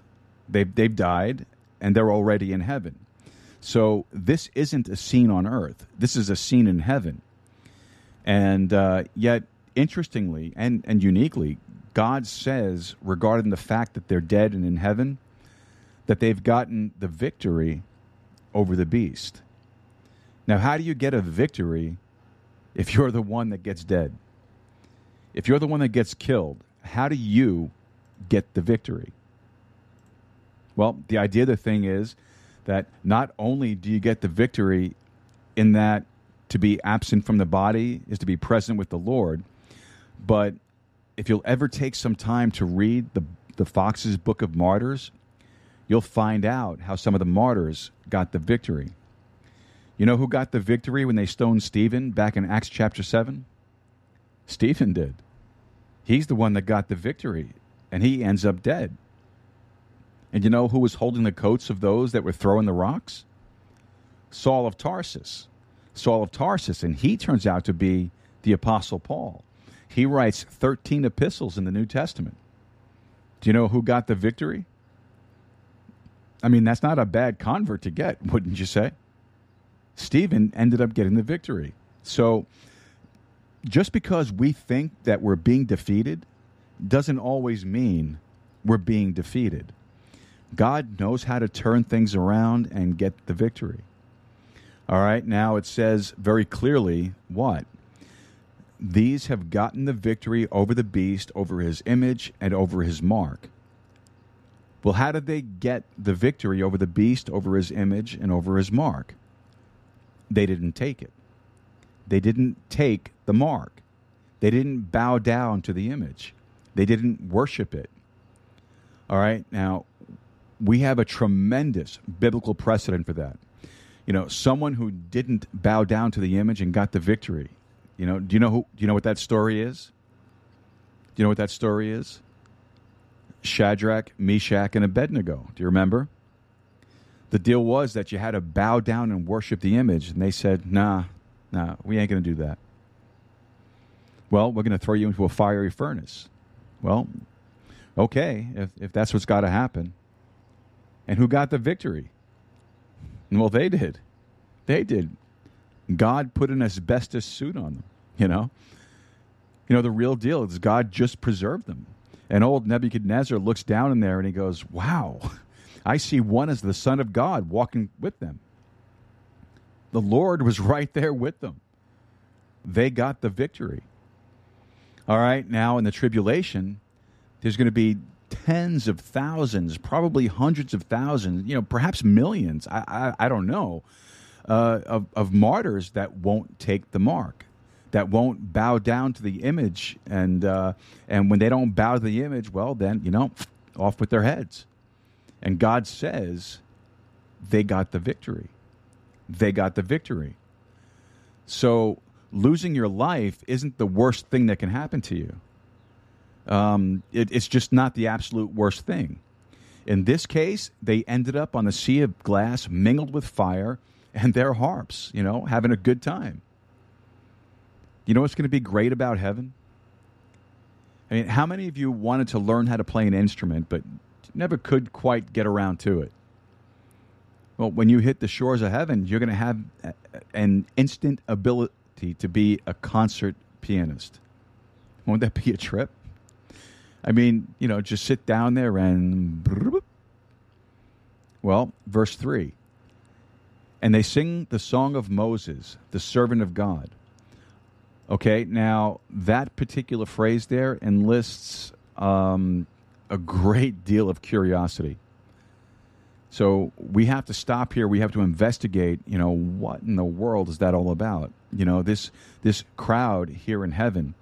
They've they've died and they're already in heaven. So this isn't a scene on earth. This is a scene in heaven. And uh, yet, interestingly and, and uniquely, God says regarding the fact that they're dead and in heaven, that they've gotten the victory over the beast. Now, how do you get a victory if you're the one that gets dead? If you're the one that gets killed, how do you get the victory? Well, the idea of the thing is that not only do you get the victory in that to be absent from the body is to be present with the Lord, but if you'll ever take some time to read the, the Fox's Book of Martyrs, you'll find out how some of the martyrs got the victory. You know who got the victory when they stoned Stephen back in Acts chapter 7? Stephen did. He's the one that got the victory, and he ends up dead. And you know who was holding the coats of those that were throwing the rocks? Saul of Tarsus. Saul of Tarsus, and he turns out to be the Apostle Paul. He writes 13 epistles in the New Testament. Do you know who got the victory? I mean, that's not a bad convert to get, *laughs* wouldn't you say? Stephen ended up getting the victory. So just because we think that we're being defeated doesn't always mean we're being defeated. God knows how to turn things around and get the victory. All right, now it says very clearly what? These have gotten the victory over the beast, over his image, and over his mark. Well, how did they get the victory over the beast, over his image, and over his mark? They didn't take it. They didn't take the mark. They didn't bow down to the image. They didn't worship it. All right, now we have a tremendous biblical precedent for that. You know, someone who didn't bow down to the image and got the victory. You know, do you know who? Do you know what that story is? Do you know what that story is? Shadrach, Meshach, and Abednego. Do you remember? The deal was that you had to bow down and worship the image, and they said, "Nah, nah, we ain't going to do that." Well, we're going to throw you into a fiery furnace. Well, okay, if if that's what's got to happen. And who got the victory? Well, they did. They did. God put an asbestos suit on them, you know? You know, the real deal is God just preserved them. And old Nebuchadnezzar looks down in there and he goes, Wow, *laughs* I see one as the Son of God walking with them. The Lord was *laughs* right there with them. They got the victory. All right, now in the tribulation, there's going to be tens of thousands, probably hundreds of thousands, you know, perhaps millions. I, I, I don't know. Uh, of, of martyrs that won't take the mark, that won't bow down to the image, and uh, and when they don't bow to the image, well, then you know, off with their heads. And God says, they got the victory. They got the victory. So losing your life isn't the worst thing that can happen to you. Um, it, it's just not the absolute worst thing. In this case, they ended up on the sea of glass mingled with fire and their harps, you know, having a good time. You know what's going to be great about heaven? I mean, how many of you wanted to learn how to play an instrument but never could quite get around to it? Well, when you hit the shores of heaven, you're going to have an instant ability to be a concert pianist. Won't that be a trip? I mean, you know, just sit down there and. Well, verse 3. And they sing the song of Moses, the servant of God. Okay, now that particular phrase there enlists um, a great deal of curiosity. So we have to stop here. We have to investigate. You know, what in the world is that all about? You know, this this crowd here in heaven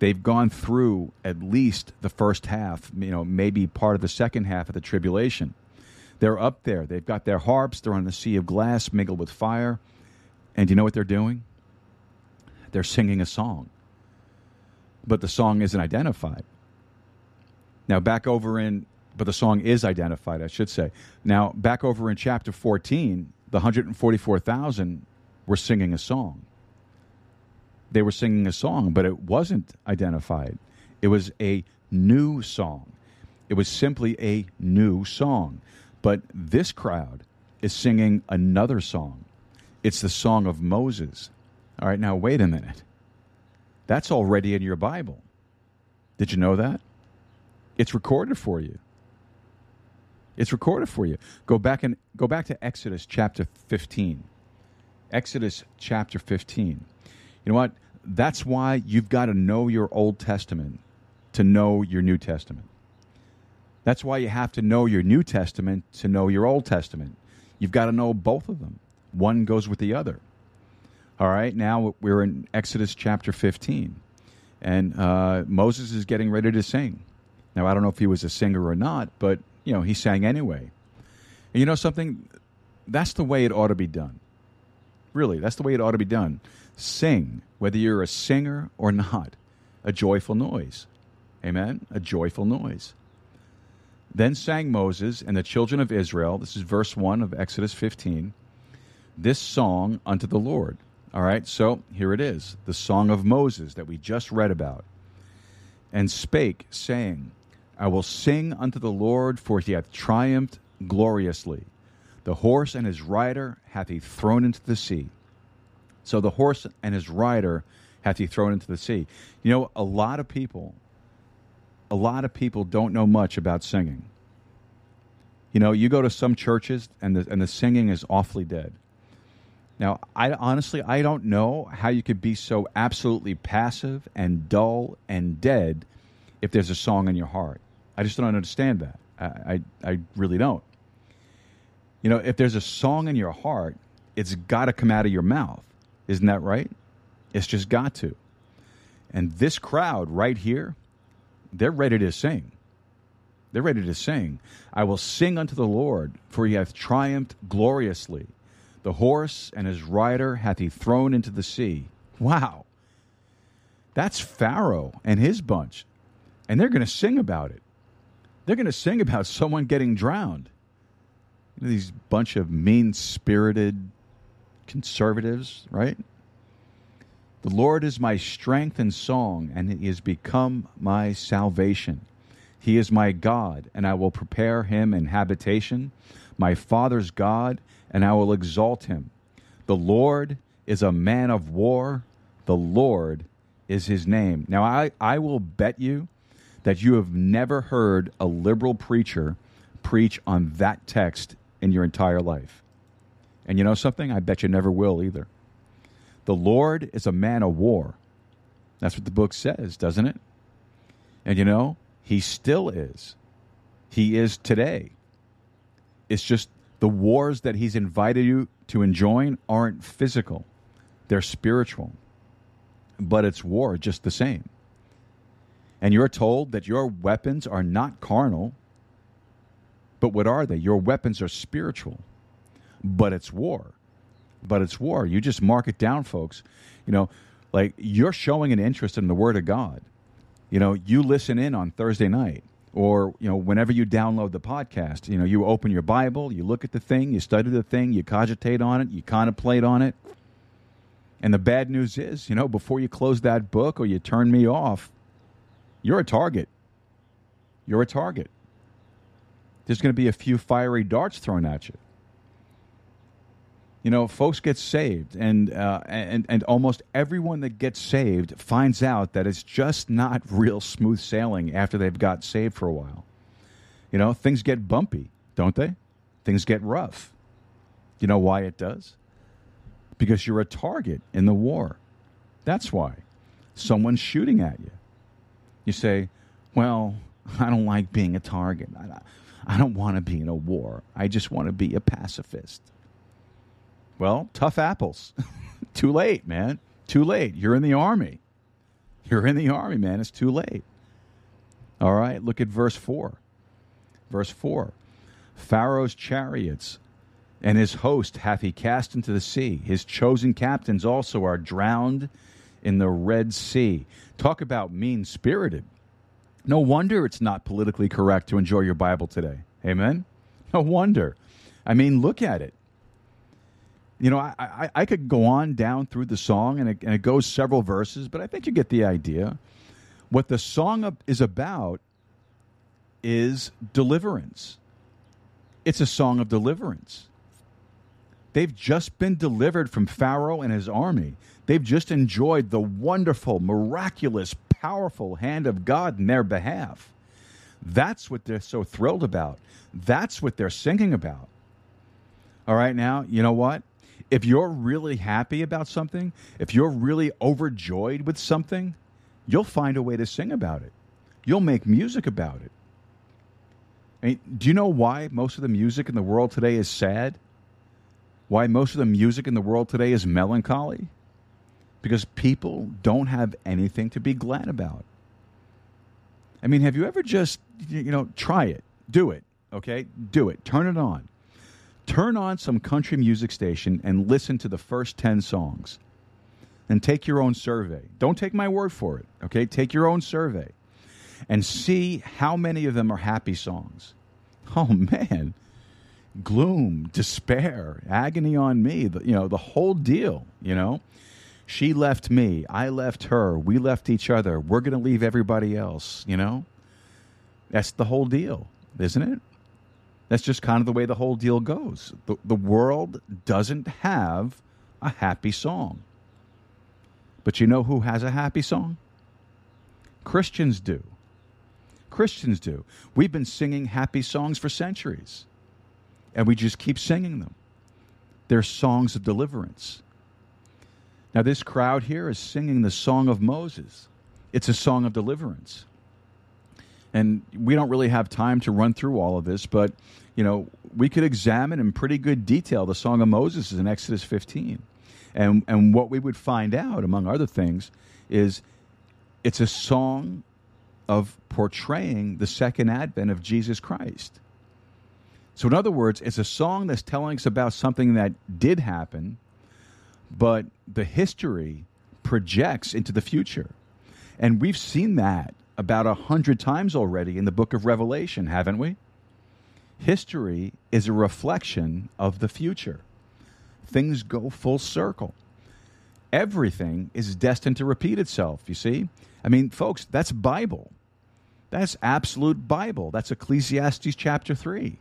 they've gone through at least the first half, you know, maybe part of the second half of the tribulation. They're up there. They've got their harps. They're on the sea of glass mingled with fire. And you know what they're doing? They're singing a song. But the song isn't identified. Now, back over in, but the song is identified, I should say. Now, back over in chapter 14, the 144,000 were singing a song. They were singing a song, but it wasn't identified. It was a new song. It was simply a new song. But this crowd is singing another song. It's the song of Moses. All right, now wait a minute. That's already in your Bible. Did you know that? It's recorded for you. It's recorded for you. Go back and go back to Exodus chapter 15. Exodus chapter 15. You know what? That's why you've got to know your Old Testament to know your New Testament. That's why you have to know your New Testament to know your Old Testament. You've got to know both of them. One goes with the other. All right, now we're in Exodus chapter 15, and uh, Moses is getting ready to sing. Now, I don't know if he was a singer or not, but, you know, he sang anyway. And you know something? That's the way it ought to be done. Really, that's the way it ought to be done. Sing, whether you're a singer or not, a joyful noise. Amen? A joyful noise. Then sang Moses and the children of Israel, this is verse 1 of Exodus 15, this song unto the Lord. All right, so here it is the song of Moses that we just read about. And spake, saying, I will sing unto the Lord, for he hath triumphed gloriously. The horse and his rider hath he thrown into the sea. So the horse and his rider hath he thrown into the sea. You know, a lot of people a lot of people don't know much about singing. You know, you go to some churches and the and the singing is awfully dead. Now, I honestly I don't know how you could be so absolutely passive and dull and dead if there's a song in your heart. I just don't understand that. I, I, I really don't. You know, if there's a song in your heart, it's got to come out of your mouth. Isn't that right? It's just got to. And this crowd right here, they're ready to sing. They're ready to sing. I will sing unto the Lord, for he hath triumphed gloriously. The horse and his rider hath he thrown into the sea. Wow. That's Pharaoh and his bunch. And they're going to sing about it. They're going to sing about someone getting drowned. You know, these bunch of mean spirited conservatives, right? The Lord is my strength and song, and he has become my salvation. He is my God, and I will prepare him an habitation, my father's God, and I will exalt him. The Lord is a man of war, the Lord is his name. Now, I, I will bet you that you have never heard a liberal preacher preach on that text in your entire life. And you know something? I bet you never will either. The Lord is a man of war. That's what the book says, doesn't it? And you know, he still is. He is today. It's just the wars that he's invited you to enjoin aren't physical, they're spiritual. But it's war just the same. And you're told that your weapons are not carnal, but what are they? Your weapons are spiritual, but it's war but it's war. You just mark it down, folks. You know, like you're showing an interest in the Word of God. You know, you listen in on Thursday night, or you know, whenever you download the podcast. You know, you open your Bible, you look at the thing, you study the thing, you cogitate on it, you contemplate on it. And the bad news is, you know, before you close that book or you turn me off, you're a target. You're a target. There's going to be a few fiery darts thrown at you you know, folks get saved, and uh, and and almost everyone that gets saved finds out that it's just not *laughs* real smooth sailing after they've got saved for a while. You know, things get bumpy, don't they? Things get rough. You know why it does? Because you're a target in the war. That's why. Someone's shooting at you. You say, "Well, *laughs* I don't like being a target. I don't want to be in a war. I just want to be a pacifist." Well, tough apples. *laughs* too late, man. Too late. You're in the army. You're in the army, man. It's too late. All right, look at verse 4. Verse 4 Pharaoh's chariots and his host hath he cast into the sea. His chosen captains also are drowned in the Red Sea. Talk about mean spirited. No wonder it's not politically correct to enjoy your Bible today. Amen? No wonder. I mean, look at it. You know, I, I, I could go on down through the song, and it, and it goes several verses, but I think you get the idea. What the song is about is deliverance. It's a song of deliverance. They've just been delivered from Pharaoh and his army. They've just enjoyed the wonderful, miraculous, powerful hand of God in their behalf. That's what they're so thrilled about. That's what they're singing about. All right, now, you know what? If you're really happy about something, if you're really overjoyed with something, you'll find a way to sing about it. You'll make music about it. I mean, do you know why most of the music in the world today is sad? Why most of the music in the world today is melancholy? Because people don't have anything to be glad about. I mean, have you ever just, you know, try it, do it, okay? Do it, turn it on. Turn on some country music station and listen to the first 10 songs. And take your own survey. Don't take my word for it, okay? Take your own survey and see how many of them are happy songs. Oh, man gloom, despair, agony on me, you know, the whole deal, you know. She left me, I left her, we left each other, we're going to leave everybody else, you know. That's the whole deal, isn't it? That's just kind of the way the whole deal goes. The, the world doesn't have a happy song. But you know who has a happy song? Christians do. Christians do. We've been singing happy songs for centuries and we just keep singing them. They're songs of deliverance. Now, this crowd here is singing the song of Moses. It's a song of deliverance. And we don't really have time to run through all of this, but you know, we could examine in pretty good detail the song of Moses in Exodus 15. And and what we would find out among other things is it's a song of portraying the second advent of Jesus Christ. So, in other words, it's a song that's telling us about something that did happen, but the history projects into the future. And we've seen that about a hundred times already in the book of Revelation, haven't we? History is a reflection of the future. Things go full circle. Everything is destined to repeat itself, you see? I mean, folks, that's Bible. That's absolute Bible. That's Ecclesiastes chapter 3.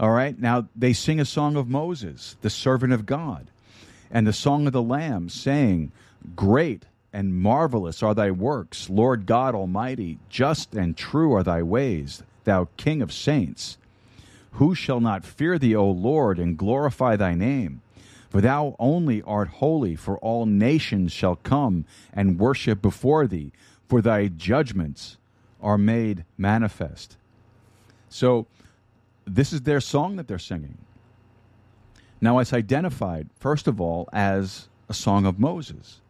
All right. Now they sing a song of Moses, the servant of God, and the song of the Lamb, saying, Great and marvelous are thy works, Lord God Almighty. Just and true are thy ways, thou King of saints. Who shall not fear thee, O Lord, and glorify thy name? For thou only art holy, for all nations shall come and worship before thee, for thy judgments are made manifest. So, this is their song that they're singing. Now, it's identified, first of all, as a song of Moses.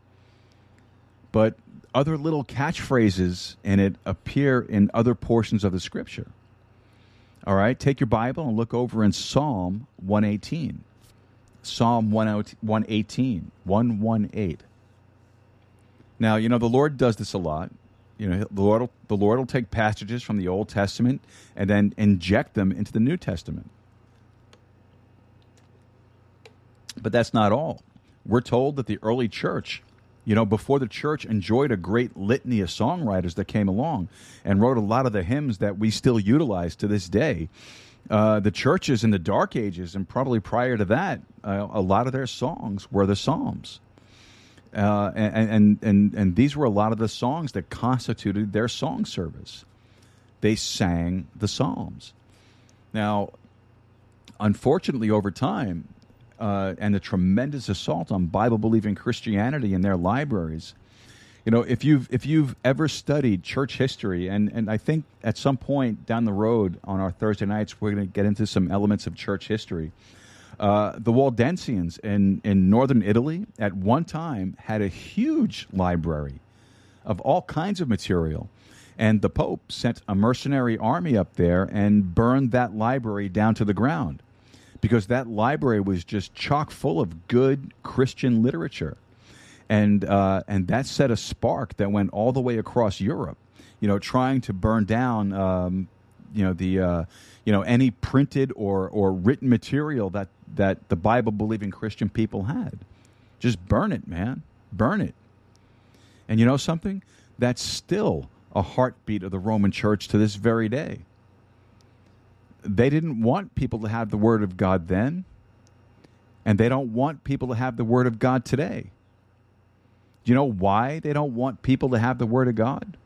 But other little catchphrases in it appear in other portions of the scripture. All right, take your Bible and look over in Psalm 118. Psalm 118, 118. Now, you know, the Lord does this a lot you know the Lord will, the Lord will take passages from the Old Testament and then inject them into the New Testament. But that's not all. We're told that the early church, you know, before the church enjoyed a great litany of songwriters that came along and wrote a lot of the hymns that we still utilize to this day. Uh, the churches in the Dark Ages and probably prior to that, uh, a lot of their songs were the Psalms. Uh, and, and, and, and these were a lot of the songs that constituted their song service. They sang the Psalms. Now, unfortunately, over time, uh, and the tremendous assault on Bible believing Christianity in their libraries, you know, if you've if you've ever studied church history, and and I think at some point down the road on our Thursday nights we're going to get into some elements of church history. Uh, the Waldensians in, in northern Italy at one time had a huge library of all kinds of material. And the Pope sent a mercenary army up there and burned that library down to the ground because that library was just chock full of good Christian literature. And, uh, and that set a spark that went all the way across Europe, you know, trying to burn down, um, you know, the, uh, you know, any printed or, or written material that, that the Bible believing Christian people had. Just burn it, man. Burn it. And you know something? That's still a heartbeat of the Roman church to this very day. They didn't want people to have the Word of God then, and they don't want people to have the Word of God today. Do you know why they don't want people to have the Word of God?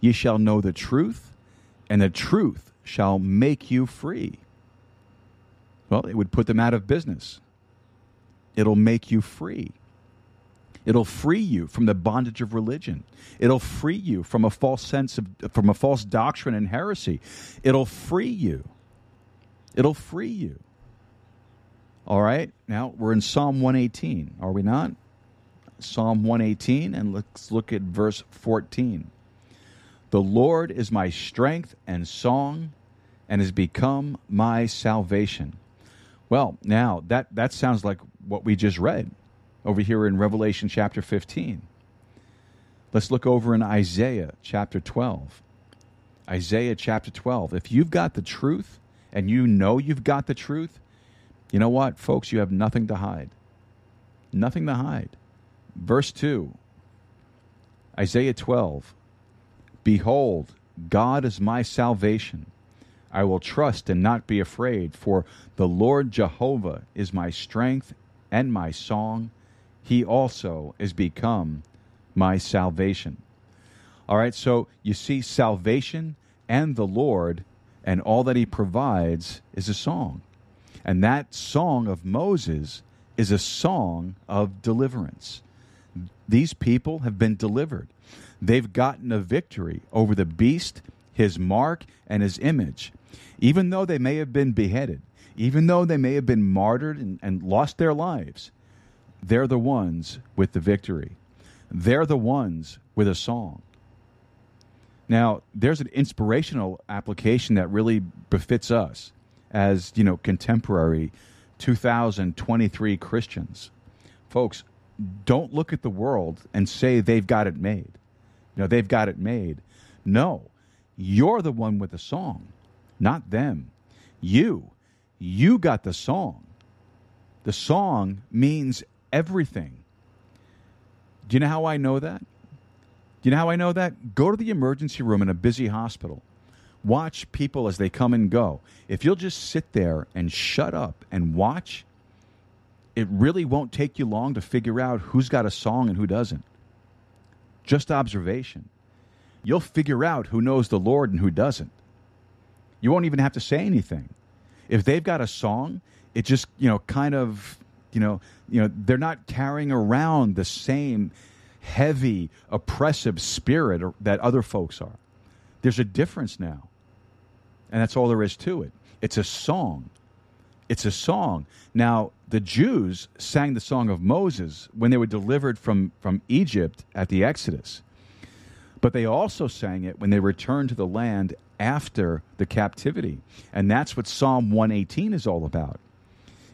Ye shall know the truth, and the truth shall make you free. Well, it would put them out of business. It'll make you free. It'll free you from the bondage of religion. It'll free you from a false sense of from a false doctrine and heresy. It'll free you. It'll free you. All right? Now, we're in Psalm 118, are we not? Psalm 118 and let's look at verse 14. The Lord is my strength and song and has become my salvation. Well, now that that sounds like what we just read over here in Revelation chapter 15. Let's look over in Isaiah chapter 12. Isaiah chapter 12. If you've got the truth and you know you've got the truth, you know what, folks, you have nothing to hide. Nothing to hide. Verse 2, Isaiah 12. Behold, God is my salvation. I will trust and not be afraid, for the Lord Jehovah is my strength and my song he also is become my salvation. All right, so you see, salvation and the Lord and all that He provides is a song. And that song of Moses is a song of deliverance. These people have been delivered. They've gotten a victory over the beast, his mark, and his image. Even though they may have been beheaded, even though they may have been martyred and, and lost their lives, they're the ones with the victory. They're the ones with a song. Now, there's an inspirational application that really befits us as, you know, contemporary 2023 Christians. Folks, don't look at the world and say they've got it made. You know, they've got it made. No, you're the one with the song, not them. You, you got the song. The song means everything. Do you know how I know that? Do you know how I know that? Go to the emergency room in a busy hospital. Watch people as they come and go. If you'll just sit there and shut up and watch, it really won't take you long to figure out who's got a song and who doesn't. Just observation. You'll figure out who knows the Lord and who doesn't. You won't even have to say anything. If they've got a song, it just, you know, kind of you know, you know, they're not carrying around the same heavy, oppressive spirit that other folks are. There's a difference now. And that's all there is to it. It's a song. It's a song. Now, the Jews sang the song of Moses when they were delivered from, from Egypt at the Exodus. But they also sang it when they returned to the land after the captivity. And that's what Psalm 118 is all about.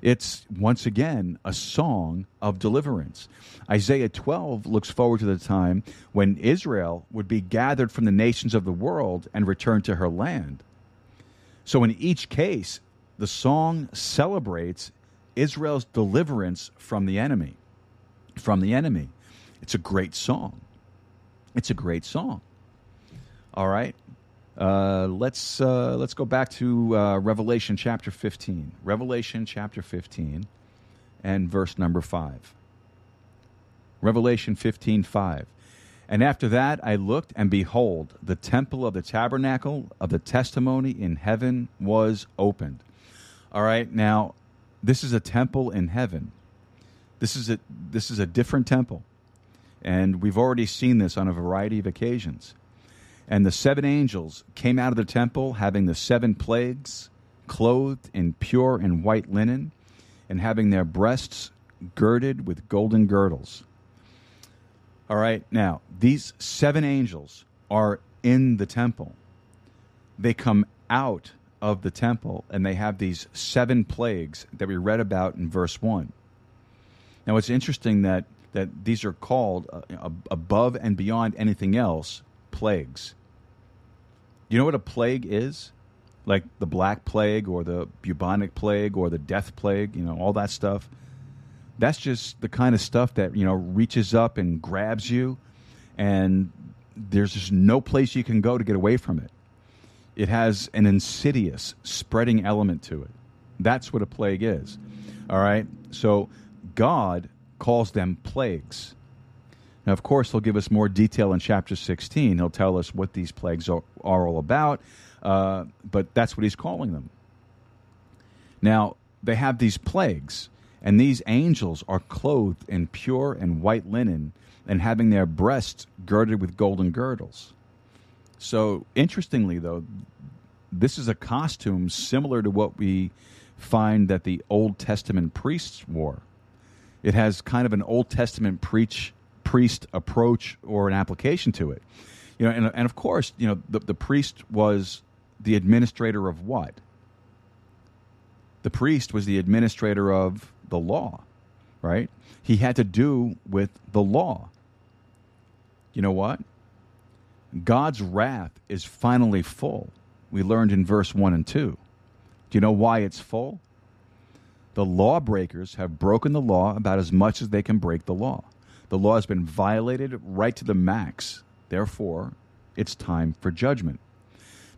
It's once again a song of deliverance. Isaiah 12 looks forward to the time when Israel would be gathered from the nations of the world and returned to her land. So, in each case, the song celebrates Israel's deliverance from the enemy. From the enemy. It's a great song. It's a great song. All right. Uh, let's uh, let's go back to uh, Revelation chapter 15. Revelation chapter 15 and verse number 5. Revelation 15, 5. And after that I looked, and behold, the temple of the tabernacle of the testimony in heaven was opened. All right, now this is a temple in heaven. This is a this is a different temple. And we've already seen this on a variety of occasions. And the seven angels came out of the temple, having the seven plagues, clothed in pure and white linen, and having their breasts girded with golden girdles. All right, now, these seven angels are in the temple. They come out of the temple and they have these seven plagues that we read about in verse 1. Now, it's interesting that, that these are called uh, above and beyond anything else plagues. You know what a plague is? Like the Black Plague or the bubonic plague or the death plague, you know, all that stuff. That's just the kind of stuff that, you know, reaches up and grabs you, and there's just no place you can go to get away from it. It has an insidious, spreading element to it. That's what a plague is. All right? So God calls them plagues. Now, of course, he'll give us more detail in chapter 16. He'll tell us what these plagues are, are all about, uh, but that's what he's calling them. Now, they have these plagues, and these angels are clothed in pure and white linen and having their breasts girded with golden girdles. So, interestingly, though, this is a costume similar to what we find that the Old Testament priests wore. It has kind of an Old Testament preach, priest approach or an application to it. You know, and, and of course, you know, the, the priest was the administrator of what? The priest was the administrator of the law, right? He had to do with the law. You know what? God's wrath is finally full. We learned in verse 1 and 2. Do you know why it's full? The lawbreakers have broken the law about as much as they can break the law. The law has been violated right to the max. Therefore, it's time for judgment.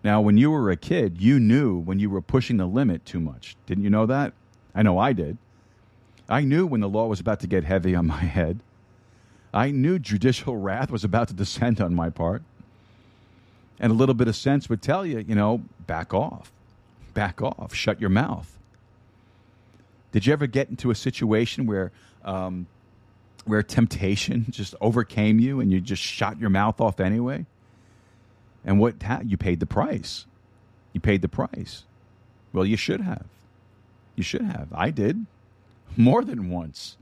Now, when you were a kid, you knew when you were pushing the limit too much. Didn't you know that? I know I did. I knew when the law was about to get heavy on my head. I knew judicial *laughs* wrath was about to descend on my part. And a little bit of sense would tell you, you know, back off, back off, shut your mouth. Did you ever get into a situation where, um, where temptation *laughs* just overcame you and you just shot your mouth off anyway? And what you paid the price? You paid the price. Well, you should have. You should have. I did *laughs* more than once.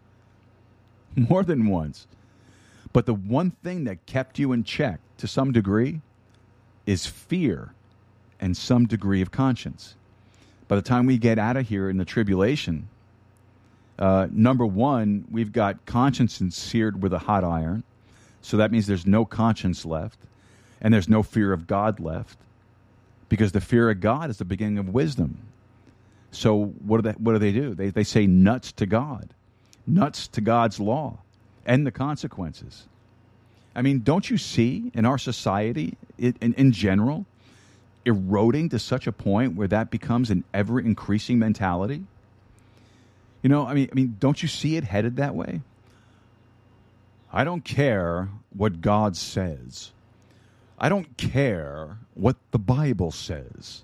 *laughs* More than once. But the one thing that kept you in check to some degree is fear and some degree of conscience. By the time we get out of here in the tribulation, uh, number one, we've got conscience seared with a hot iron. So that means there's no conscience left, and there's no fear of God left, because the fear of God is the beginning of wisdom. So what do they, what do, they do? They, they say nuts to God, nuts to God's law, and the consequences. I mean, don't you see in our society, in, in, in general, eroding to such a point where that becomes an ever increasing mentality? You know, I mean, I mean, don't you see it headed that way? I don't care what God says. I don't care what the Bible says.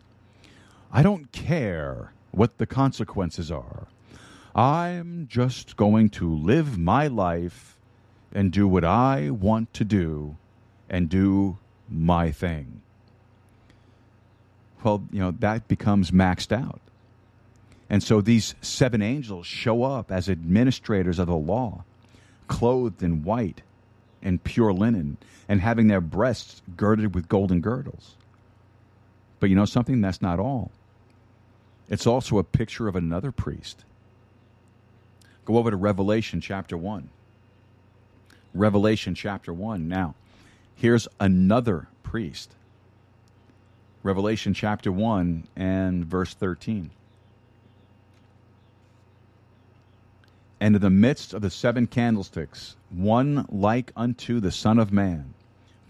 I don't care what the consequences are. I'm just going to live my life and do what I want to do and do my thing. Well, you know, that becomes maxed out. And so these seven angels show up as administrators of the law, clothed in white and pure linen, and having their breasts girded with golden girdles. But you know something? That's not all. It's also a picture of another priest. Go over to Revelation chapter 1. Revelation chapter 1. Now, here's another priest. Revelation chapter 1 and verse 13. And in the midst of the seven candlesticks, one like unto the Son of Man,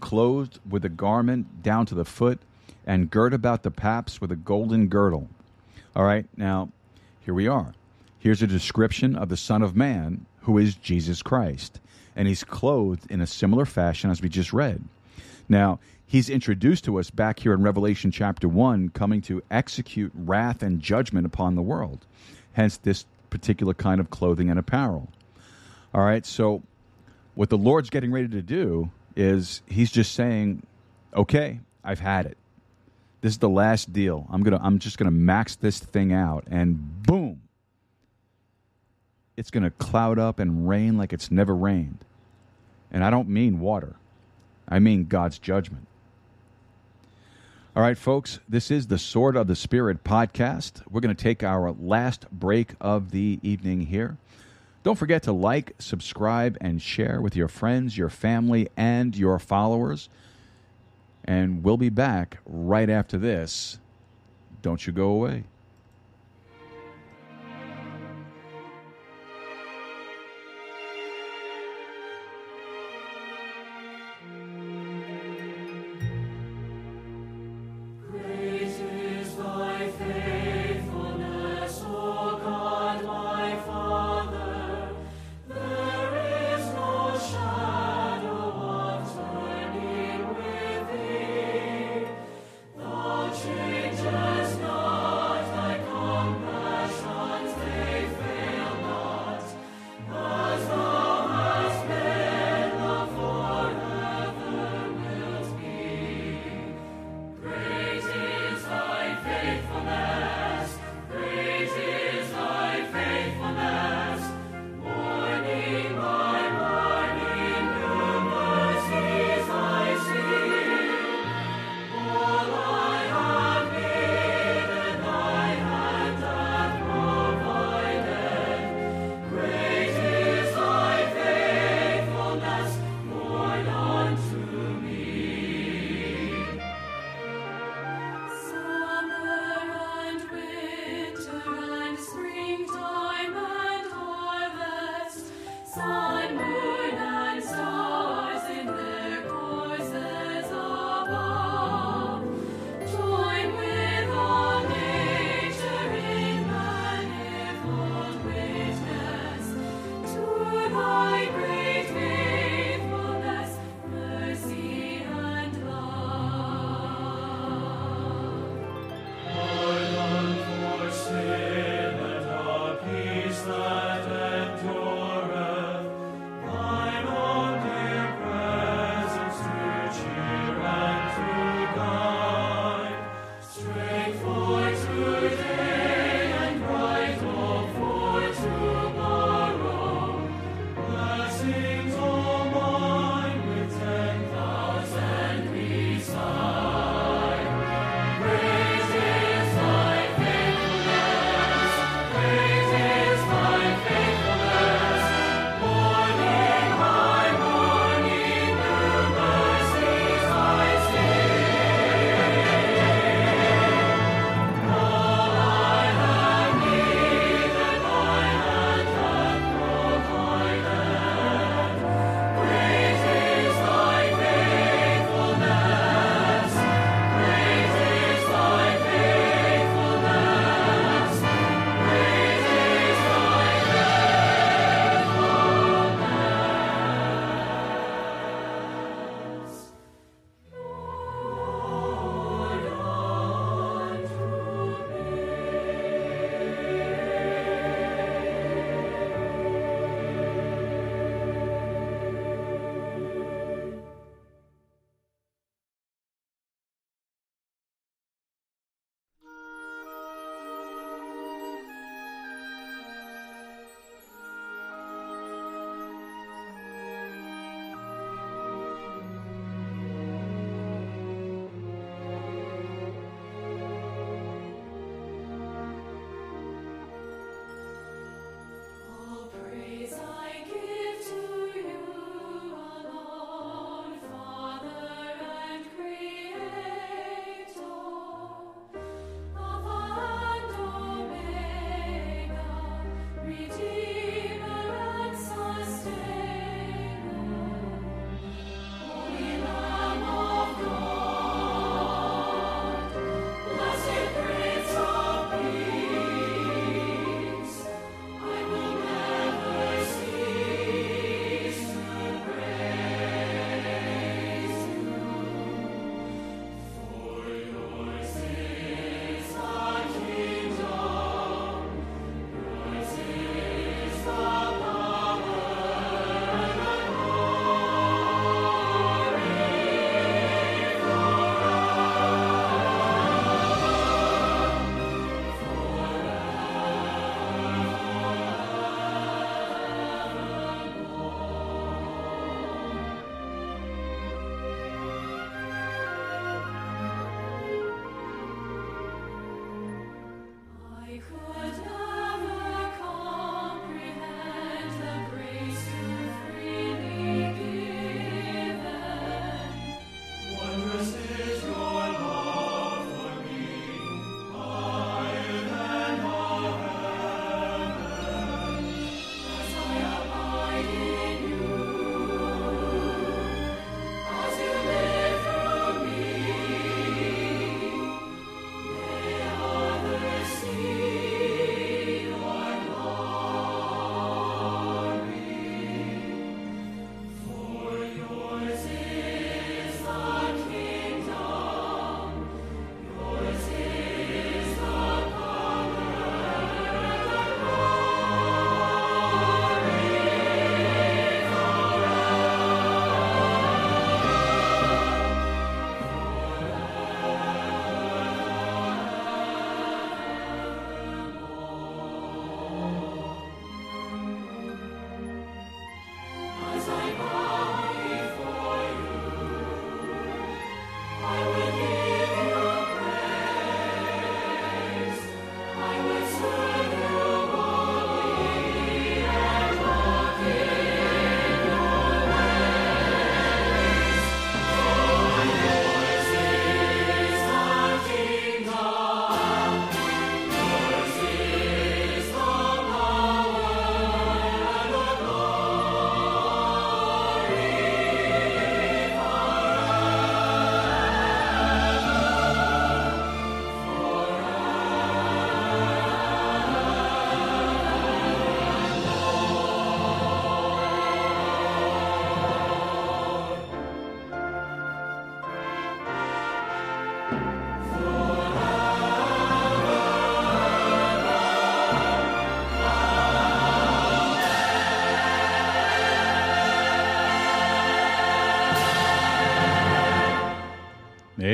clothed with a garment down to the foot, and girt about the paps with a golden girdle. All right, now here we are. Here's a description of the Son of Man, who is Jesus Christ and he's clothed in a similar fashion as we just read. Now, he's introduced to us back here in Revelation chapter 1, coming to execute wrath and judgment upon the world. Hence, this particular kind of clothing and apparel. All right, so what the Lord's getting ready to do is he's just saying, okay, I've had it. This is the last deal. I'm gonna I'm just gonna max this thing out and boom it's going to cloud up and rain like it's never rained. And I don't mean water, I mean God's judgment. All right, folks, this is the Sword of the Spirit podcast. We're going to take our last break of the evening here. Don't forget to like, subscribe, and share with your friends, your family, and your followers. And we'll be back right after this. Don't you go away.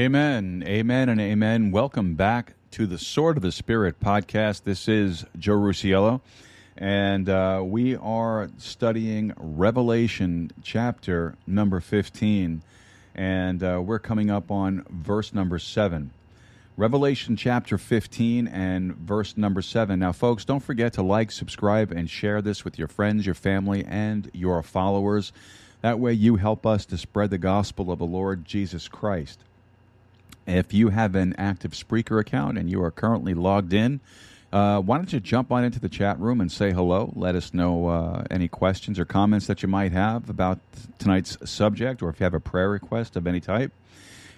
Amen. Amen and amen. Welcome back to the Sword of the Spirit podcast. This is Joe Rusiello, and uh, we are studying Revelation chapter number 15, and uh, we're coming up on verse number 7. Revelation chapter 15 and verse number 7. Now, folks, don't forget to like, subscribe, and share this with your friends, your family, and your followers. That way, you help us to spread the gospel of the Lord Jesus Christ. If you have an active Spreaker account and you are currently logged in, uh, why don't you jump on into the chat room and say hello? Let us know uh, any questions or comments that you might have about tonight's subject, or if you have a prayer request of any type.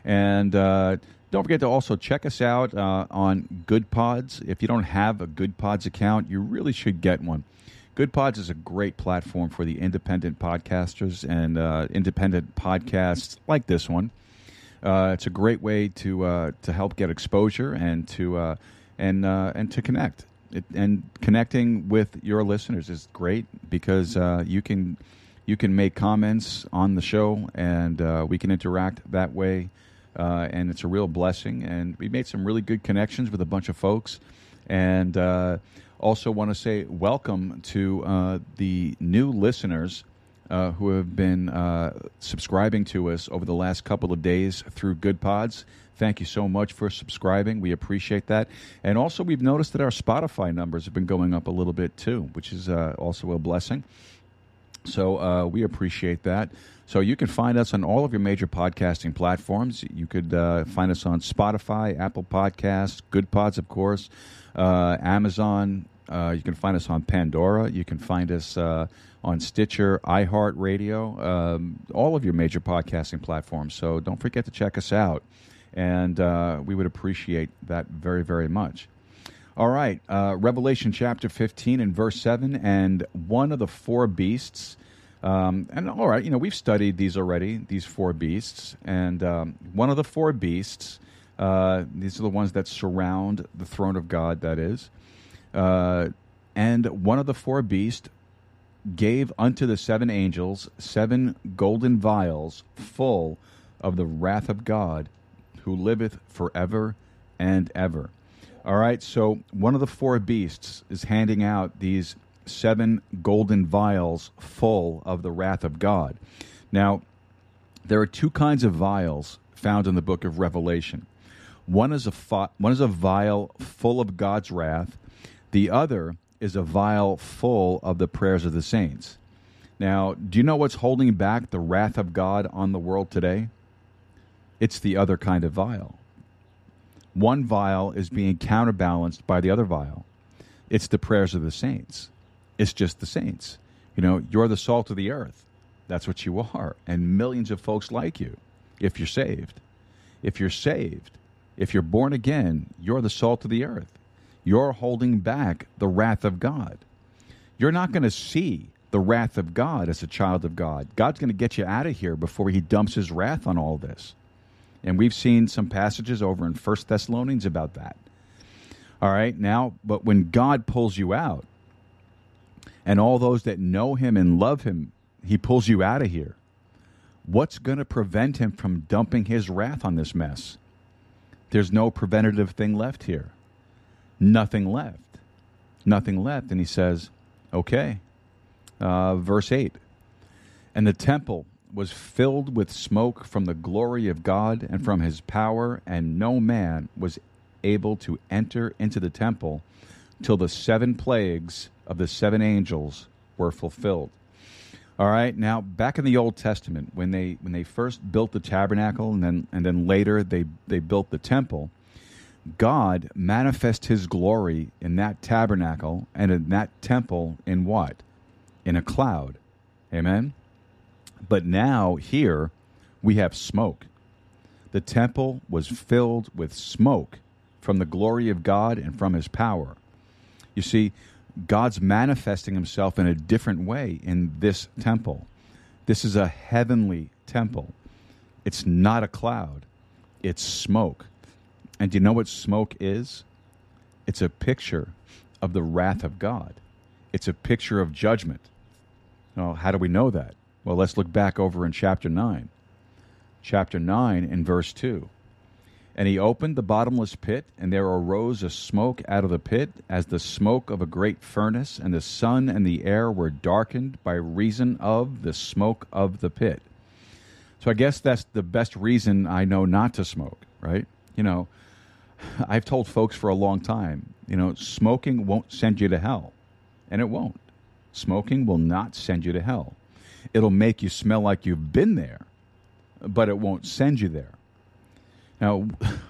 And uh, don't forget to also check us out uh, on Good Pods. If you don't have a Good Pods account, you really should get one. Good Pods is a great platform for the independent podcasters and uh, independent podcasts like this one. Uh, it's a great way to uh, to help get exposure and to uh, and uh, and to connect. It, and connecting with your listeners is great because uh, you can you can make comments on the show and uh, we can interact that way. and it's a real blessing. And we made some really good connections with a bunch of folks. And also want to say welcome to the new listeners uh, who have been uh, subscribing to us over the last couple of days through Good Pods. Thank you so much for subscribing. We appreciate that. And also, we've noticed that our Spotify numbers have been going up a little bit too, which is uh, also a blessing. So uh, we appreciate that. So you can find us on all of your major podcasting platforms. You could uh, find us on Spotify, Apple Podcasts, Good Pods, of course, uh, Amazon. you can find us on Pandora. You can find us on Stitcher, iHeartRadio, um, all of your major podcasting platforms. So don't forget to check us out. And uh, we would appreciate that very, very much. All right, uh, Revelation chapter 15 and verse 7, and one of the four beasts. Um, and all right, you know, we've studied these already, these four beasts. And um, one of the four beasts, uh, these are the ones that surround the throne of God, that is. Uh, and one of the four beasts gave unto the seven angels seven golden vials full of the wrath of God, who liveth forever and ever. All right, so one of the four beasts is handing out these seven golden vials full of the wrath of God. Now, there are two kinds of vials found in the book of Revelation. One is a fi- one is a vial full of God's wrath. The other is a vial full of the prayers of the saints. Now, do you know what's holding back the wrath of God on the world today? It's the other kind of vial. One vial is being counterbalanced by the other vial. It's the prayers of the saints. It's just the saints. You know, you're the salt of the earth. That's what you are. And millions of folks like you if you're saved. If you're saved, if you're born again, you're the salt of the earth you're holding back the wrath of God. You're not going to see the wrath of God as a child of God. God's going to get you out of here before he dumps his wrath on all this. And we've seen some passages over in First Thessalonians about that. All right, now, but when God pulls you out, and all those that know him and love him, he pulls you out of here. What's going to prevent him from dumping his wrath on this mess? There's no preventative thing left here nothing left. Nothing left. And he says, okay. Uh, verse 8 And the temple was filled with smoke from the glory of God and from his power, and no man was able to enter into the temple till the seven plagues of the seven angels were fulfilled. All right, now back in the Old Testament, when they when they first built the tabernacle and then and then later they, they built the temple, God manifest his glory in that tabernacle and in that temple in what? In a cloud. Amen? But now, here, we have smoke. The temple was filled with smoke from the glory of God and from his power. You see, God's manifesting himself in a different way in this temple. This is a heavenly temple. It's not a cloud, it's smoke. And do you know what smoke is? It's a picture of the wrath of God. It's a picture of judgment. Well, how do we know that? Well, let's look back over in chapter 9. Chapter 9 in verse 2. And he opened the bottomless pit, and there arose a smoke out of the pit, as the smoke of a great furnace, and the sun and the air were darkened by reason of the smoke of the pit. So I guess that's the best reason I know not to smoke, right? You know, I've told folks for a long time, you know, smoking won't send you to hell, and it won't. Smoking will not send you to hell. It'll make you smell like you've been there, but it won't send you there. Now,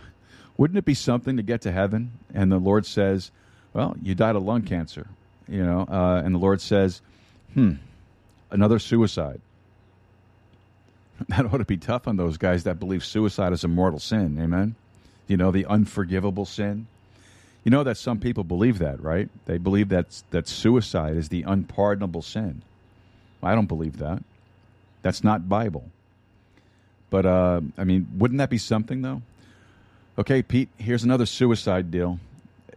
*laughs* wouldn't it be something to get to heaven and the Lord says, "Well, you died of lung cancer," you know, uh, and the Lord says, "Hmm, another suicide." *laughs* That ought to be tough on those guys that believe suicide is a mortal sin. Amen. You know, the unforgivable sin. You know that some people believe that, right? They believe that that suicide is the unpardonable sin. I don't believe that. That's not Bible. But uh, I mean, wouldn't that be something though? Okay, Pete. Here's another suicide deal.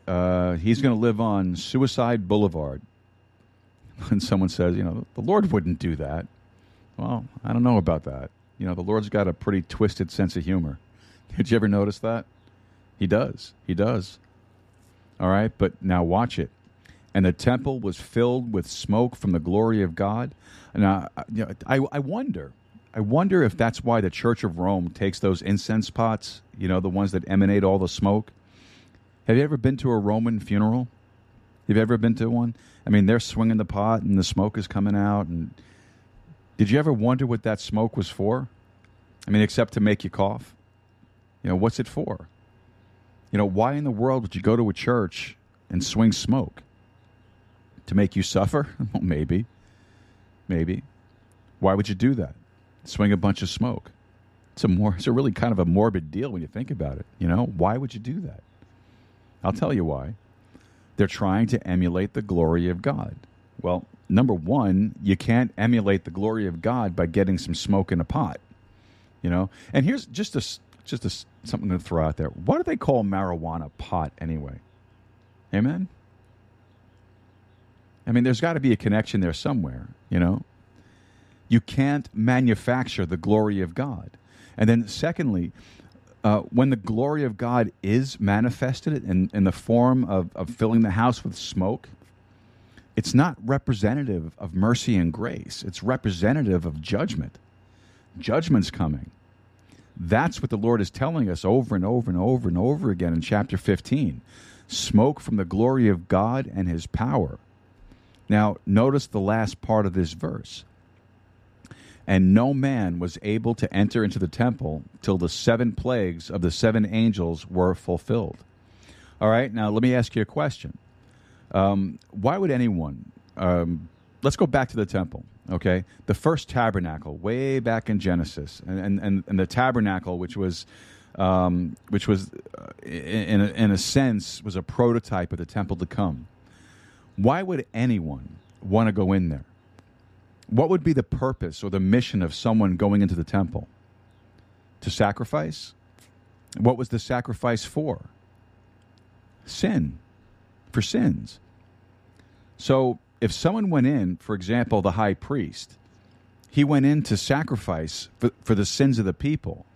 Uh, he's going to live on Suicide Boulevard. *laughs* And someone says, you know, the Lord wouldn't do that. Well, I don't know about that. You know, the Lord's got a pretty twisted sense of humor. *laughs* Did you ever notice that? He does. He does. All right, but now watch it. And the temple was filled with smoke from the glory of God. Now, you know, I, I wonder, I wonder if that's why the Church of Rome takes those incense pots, you know, the ones that emanate all the smoke. Have you ever been to a Roman funeral? Have you ever been to one? I mean, they're swinging the pot and the smoke is coming out. And did you ever wonder what that smoke was for? I mean, except to make you cough. You know, what's it for? You know, why in the world would you go to a church and swing smoke? To make you suffer? *laughs* Well, maybe. Maybe. Why would you do that? Swing a bunch of smoke. It's a more *laughs* it's a really kind of a morbid deal when you think about it. You know, why would you do that? I'll tell you why. They're trying to emulate the glory of God. Well, number one, you can't emulate the glory of God by getting some smoke in a pot. You know, and here's just a just a, something to throw out there. Why do they call marijuana pot anyway? Amen. I mean, there's got to be a connection there somewhere. You know, you can't manufacture the glory of God. And then, secondly, uh, when the glory of God is manifested in, in the form of, of filling the house with smoke, it's not representative of mercy and grace. It's representative of judgment. Judgment's coming. That's what the Lord is telling us over and over and over and over again in chapter 15. Smoke from the glory of God and his power. Now, notice the last part of this verse. And no man was able to enter into the temple till the seven plagues of the seven angels were fulfilled. All right, now let me ask you a question. Um, why would anyone, um, let's go back to the temple, okay? The first tabernacle, way back in Genesis, and, and, and the tabernacle, which was, um, which was uh, in, a, in a sense, was a prototype of the temple to come. Why would anyone want to go in there? What would be the purpose or the mission of someone going into the temple? To sacrifice? What was the sacrifice for? Sin. For sins. So if someone went in, for example, the high priest, he went in to sacrifice for, for the sins of the people.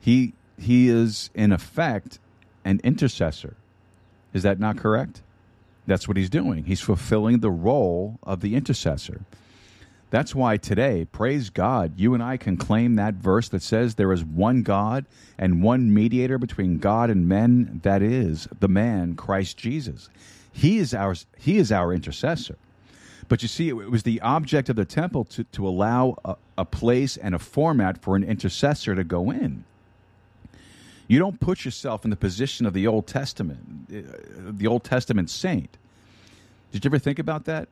He he is in effect an intercessor. Is that not correct? That's what he's doing. He's fulfilling the role of the intercessor. That's why today, praise God, you and I can claim that verse that says there is one God and one mediator between God and men, that is the man Christ Jesus. He is our he is our intercessor. But you see, it was the object of the temple to, to allow a, a place and a format for an intercessor to go in. You don't put yourself in the position of the Old Testament, uh, the Old Testament saint. Did you ever think about that?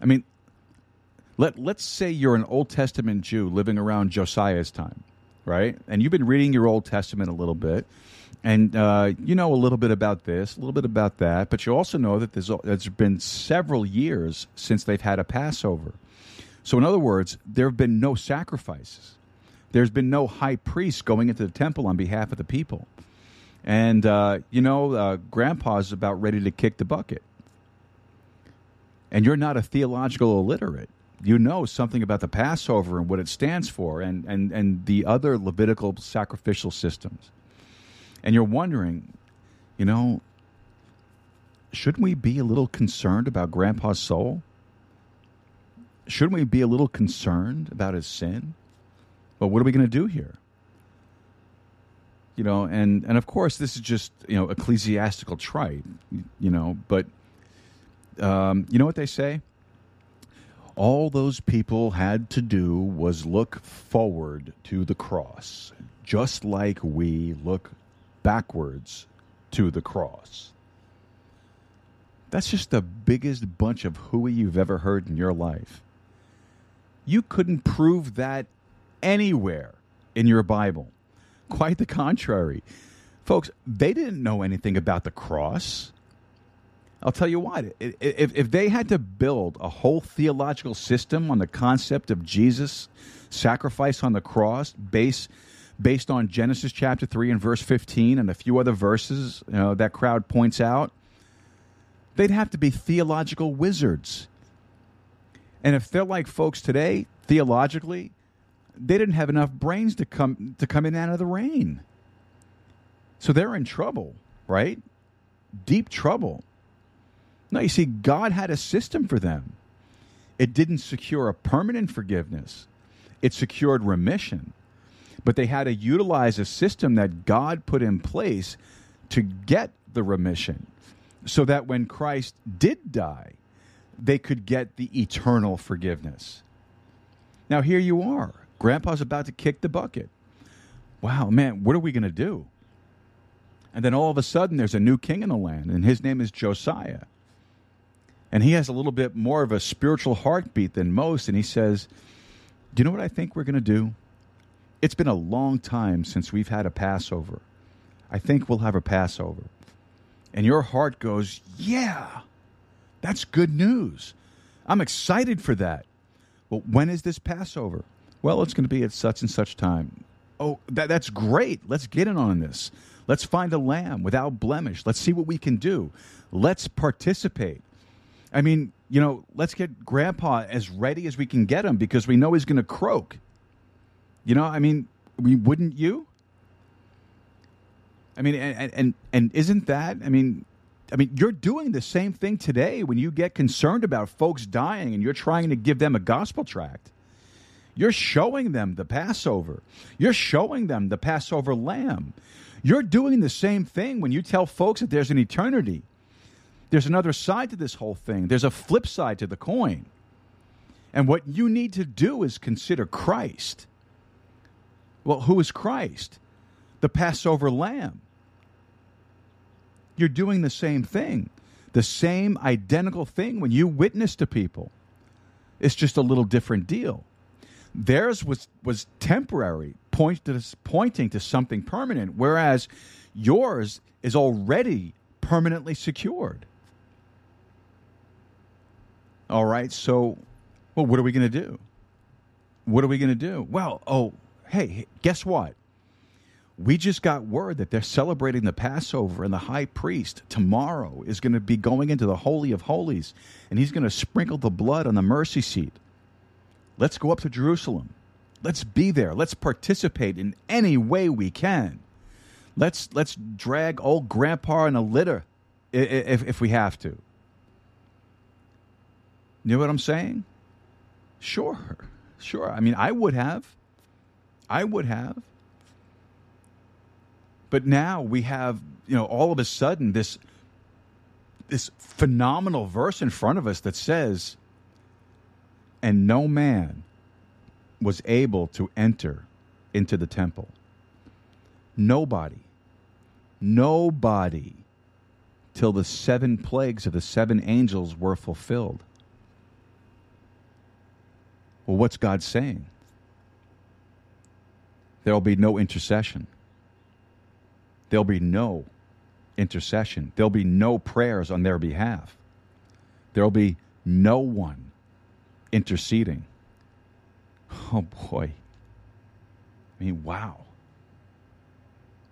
I mean, let let's say you're an Old Testament Jew living around Josiah's time, right? And you've been reading your Old Testament a little bit, and uh, you know a little bit about this, a little bit about that, but you also know that there's there's been several years since they've had a Passover. So, in other words, there have been no sacrifices. There's been no high priest going into the temple on behalf of the people. And, uh, you know, uh, grandpa's about ready to kick the bucket. And you're not a theological illiterate. You know something about the Passover and what it stands for and, and, and the other Levitical sacrificial systems. And you're wondering, you know, shouldn't we be a little concerned about Grandpa's soul? Shouldn't we be a little concerned about his sin? Well, what are we going to do here? You know, and and of course, this is just you know ecclesiastical trite, you know, but um, you know what they say? All those people had to do was look forward to the cross, just like we look backwards to the cross. That's just the biggest bunch of hooey you've ever heard in your life. You couldn't prove that anywhere in your Bible. Quite the contrary. Folks, they didn't know anything about the cross. I'll tell you what, if, if they had to build a whole theological system on the concept of Jesus' sacrifice on the cross based, based on Genesis chapter 3 and verse 15 and a few other verses you know, that crowd points out, they'd have to be theological wizards. And if they're like folks today, theologically, they didn't have enough brains to come to come in out of the rain. So they're in trouble, right? Deep trouble. No, you see, God had a system for them. It didn't secure a permanent forgiveness, it secured remission. But they had to utilize a system that God put in place to get the remission so that when Christ did die, they could get the eternal forgiveness. Now, here you are. Grandpa's about to kick the bucket. Wow, man, what are we going to do? And then all of a sudden, there's a new king in the land, and his name is Josiah. And he has a little bit more of a spiritual heartbeat than most. And he says, Do you know what I think we're going to do? It's been a long time since we've had a Passover. I think we'll have a Passover. And your heart goes, Yeah, that's good news. I'm excited for that. Well, when is this Passover? Well, it's going to be at such and such time. Oh, that, that's great. Let's get in on this. Let's find a lamb without blemish. Let's see what we can do. Let's participate. I mean, you know, let's get Grandpa as ready as we can get him because we know he's going to croak. You know, I mean, we wouldn't you? I mean, and, and and isn't that? I mean, I mean, you're doing the same thing today when you get concerned about folks dying and you're trying to give them a gospel tract. You're showing them the Passover. You're showing them the Passover lamb. You're doing the same thing when you tell folks that there's an eternity. There's another side to this whole thing, there's a flip side to the coin. And what you need to do is consider Christ. Well, who is Christ? The Passover lamb. You're doing the same thing, the same identical thing when you witness to people. It's just a little different deal. Theirs was was temporary, point to, pointing to something permanent, whereas yours is already permanently secured. All right, so, well, what are we going to do? What are we going to do? Well, oh, hey, guess what? We just got word that they're celebrating the Passover, and the high priest tomorrow is going to be going into the Holy of Holies, and he's going to sprinkle the blood on the mercy seat. Let's go up to Jerusalem. Let's be there. Let's participate in any way we can. Let's let's drag old grandpa in a litter if, if we have to. You know what I'm saying? Sure. Sure. I mean, I would have. I would have. But now we have, you know, all of a sudden this this phenomenal verse in front of us that says and no man was able to enter into the temple. Nobody. Nobody till the seven plagues of the seven angels were fulfilled. Well, what's God saying? There'll be no intercession. There'll be no intercession. There'll be no prayers on their behalf. There'll be no one interceding. Oh boy. I mean, wow.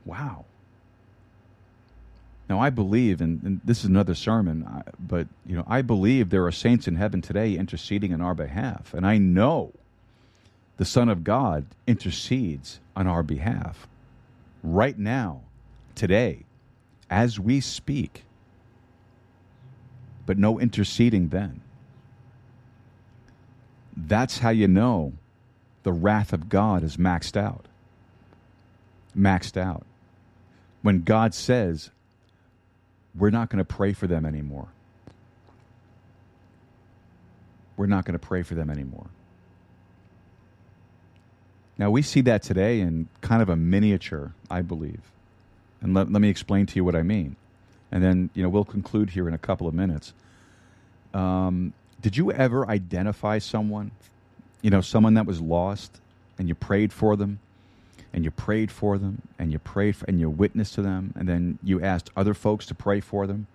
Wow. Now, I believe, and, and this is another sermon, but you know, I believe there are saints in heaven today interceding on our behalf, and I know the Son of God intercedes on our behalf right now, today as we speak, but no interceding then. That's how you know the wrath of God is maxed out. Maxed out. When God says, we're not going to pray for them anymore. We're not going to pray for them anymore. Now, we see that today in kind of a miniature, I believe. And let, let me explain to you what I mean. And then, you know, we'll conclude here in a couple of minutes. Um, did you ever identify someone, you know, someone that was lost and you prayed for them and you prayed for them and you prayed for, and you witnessed to them and then you asked other folks to pray for them?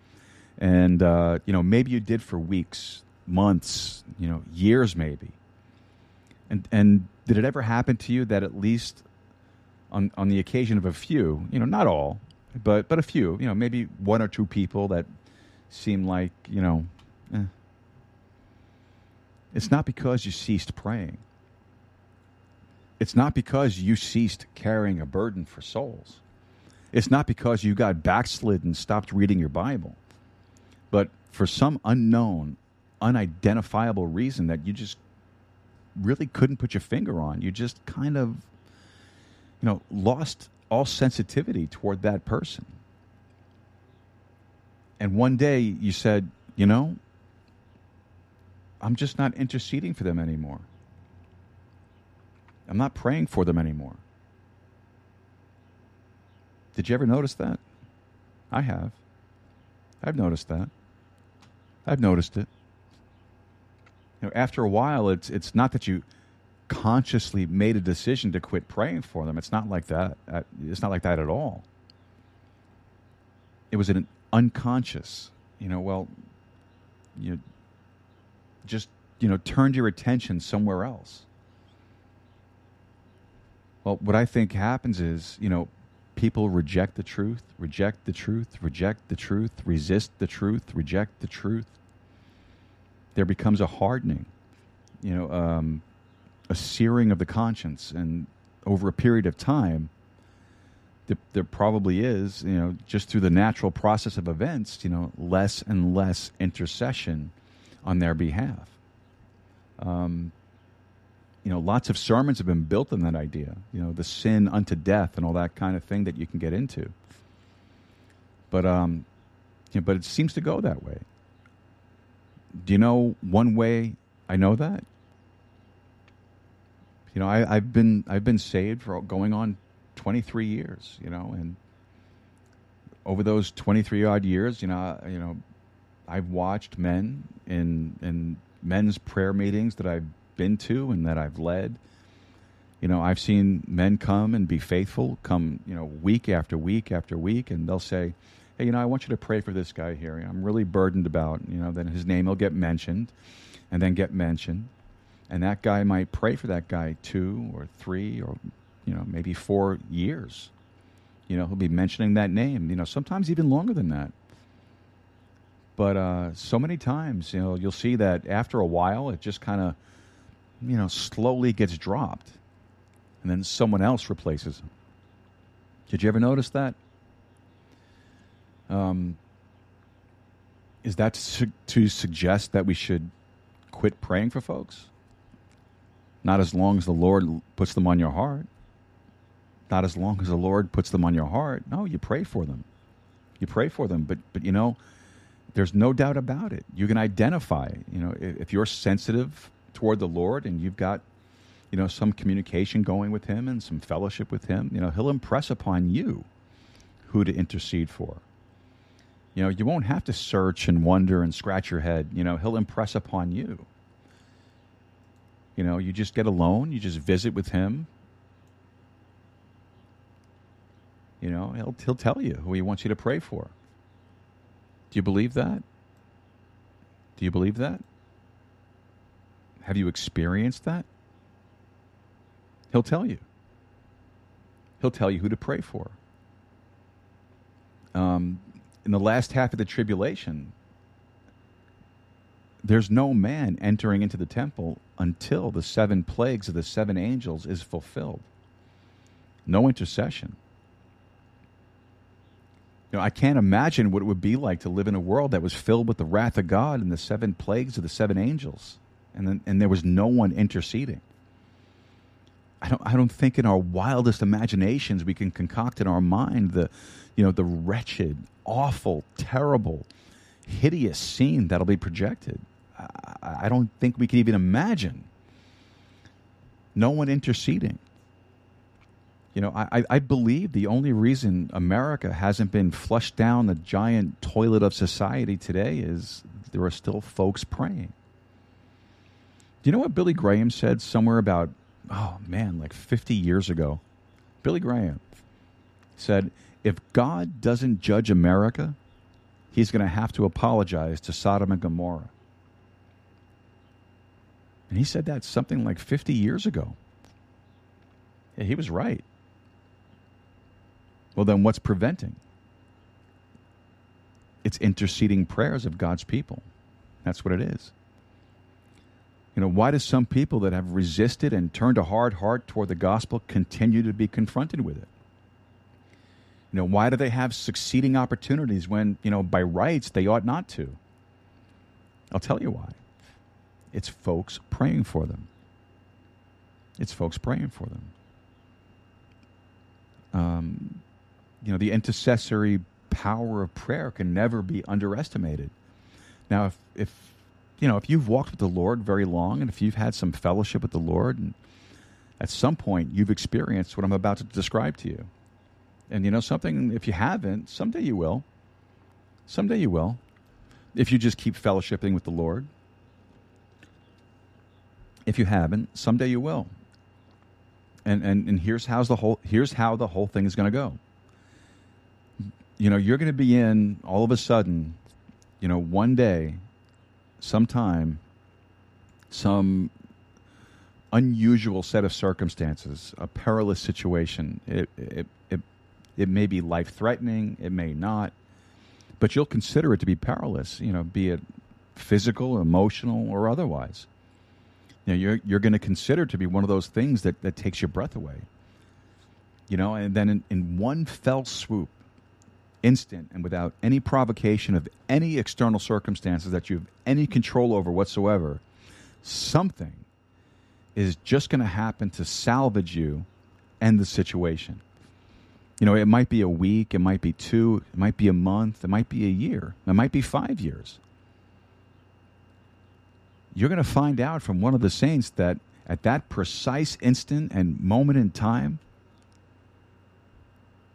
And, uh, you know, maybe you did for weeks, months, you know, years maybe. And, and did it ever happen to you that at least on, on the occasion of a few, you know, not all, but, but a few, you know, maybe one or two people that seem like, you know, eh. it's not because you ceased praying. It's not because you ceased carrying a burden for souls. It's not because you got backslid and stopped reading your Bible. But for some unknown, unidentifiable reason that you just really couldn't put your finger on. You just kind of, you know, lost all sensitivity toward that person. And one day you said, you know, I'm just not interceding for them anymore. I'm not praying for them anymore. Did you ever notice that? I have. I've noticed that. I've noticed it know, after a while, it's it's not that you consciously made a decision to quit praying for them. It's not like that. Uh, it's not like that at all. It was an unconscious. You know, well, you just you know turned your attention somewhere else. Well, what I think happens is, you know, people reject the truth, reject the truth, reject the truth, resist the truth, reject the truth there becomes a hardening, you know, um, a searing of the conscience, and over a period of time, there, there, probably is, you know, just through the natural process of events, you know, less and less intercession on their behalf. Um, you know, lots of sermons have been built on that idea, you know, the sin unto death and all that kind of thing that you can get into. But, um, you know, but it seems to go that way. Do you know one way I know that? You know, I, I've been I've been saved for going on 23 years. You know, and over those 23 odd years, you know, you know, I've watched men in in men's prayer meetings that I've been to and that I've led. You know, I've seen men come and be faithful, come, you know, week after week after week, and they'll say, hey, you know, I want you to pray for this guy here. I'm really burdened about, you know, then his name will get mentioned and then get mentioned. And that guy might pray for that guy two or three or, you know, maybe four years. You know, he'll be mentioning that name, you know, sometimes even longer than that. But uh, so many times, you know, you'll see that after a while, it just kind of, you know, slowly gets dropped. And then someone else replaces him. Did you ever notice that? Um, is that to, su- to suggest that we should quit praying for folks? Not as long as the Lord puts them on your heart. Not as long as the Lord puts them on your heart. No, you pray for them. You pray for them, but but you know, there's no doubt about it. You can identify. You know, if, if you're sensitive toward the Lord and you've got, you know, some communication going with Him and some fellowship with Him, you know, He'll impress upon you who to intercede for. You know, you won't have to search and wonder and scratch your head. You know, he'll impress upon you. You know, you just get alone, you just visit with him. You know, he'll he'll tell you who he wants you to pray for. Do you believe that? Do you believe that? Have you experienced that? He'll tell you. He'll tell you who to pray for. Um, in the last half of the tribulation, there's no man entering into the temple until the seven plagues of the seven angels is fulfilled. No intercession. You know, I can't imagine what it would be like to live in a world that was filled with the wrath of God and the seven plagues of the seven angels, and then, and there was no one interceding. I don't, I don't think in our wildest imaginations we can concoct in our mind the, you know, the wretched, awful, terrible, hideous scene that'll be projected. I, I don't think we can even imagine. No one interceding. You know, I, I believe the only reason America hasn't been flushed down the giant toilet of society today is there are still folks praying. Do you know what Billy Graham said somewhere about, oh man, like 50 years ago? Billy Graham said, if God doesn't judge America, he's going to have to apologize to Sodom and Gomorrah. And he said that something like 50 years ago. Yeah, he was right. Well, then what's preventing? It's interceding prayers of God's people. That's what it is. You know, why do some people that have resisted and turned a hard heart toward the gospel continue to be confronted with it? You know, why do they have succeeding opportunities when, you know, by rights they ought not to? I'll tell you why. It's folks praying for them. It's folks praying for them. Um, you know, the intercessory power of prayer can never be underestimated. Now, if, if you know, if you've walked with the Lord very long, and if you've had some fellowship with the Lord, and at some point you've experienced what I'm about to describe to you, and you know something, if you haven't, someday you will. Someday you will, if you just keep fellowshipping with the Lord. If you haven't, someday you will. And and and here's how's the whole here's how the whole thing is going to go you know, you're going to be in all of a sudden, you know, one day, sometime, some unusual set of circumstances, a perilous situation. It, it, it, may be life threatening, it may not, but you'll consider it to be perilous, you know, be it physical, emotional, or otherwise. You know, you're, you're going to consider to be one of those things that, that takes your breath away. You know, and then in, in one fell swoop, instant and without any provocation of any external circumstances that you have any control over whatsoever, something is just going to happen to salvage you and the situation. You know, it might be a week, it might be two, it might be a month, it might be a year, it might be five years. You're going to find out from one of the saints that at that precise instant and moment in time,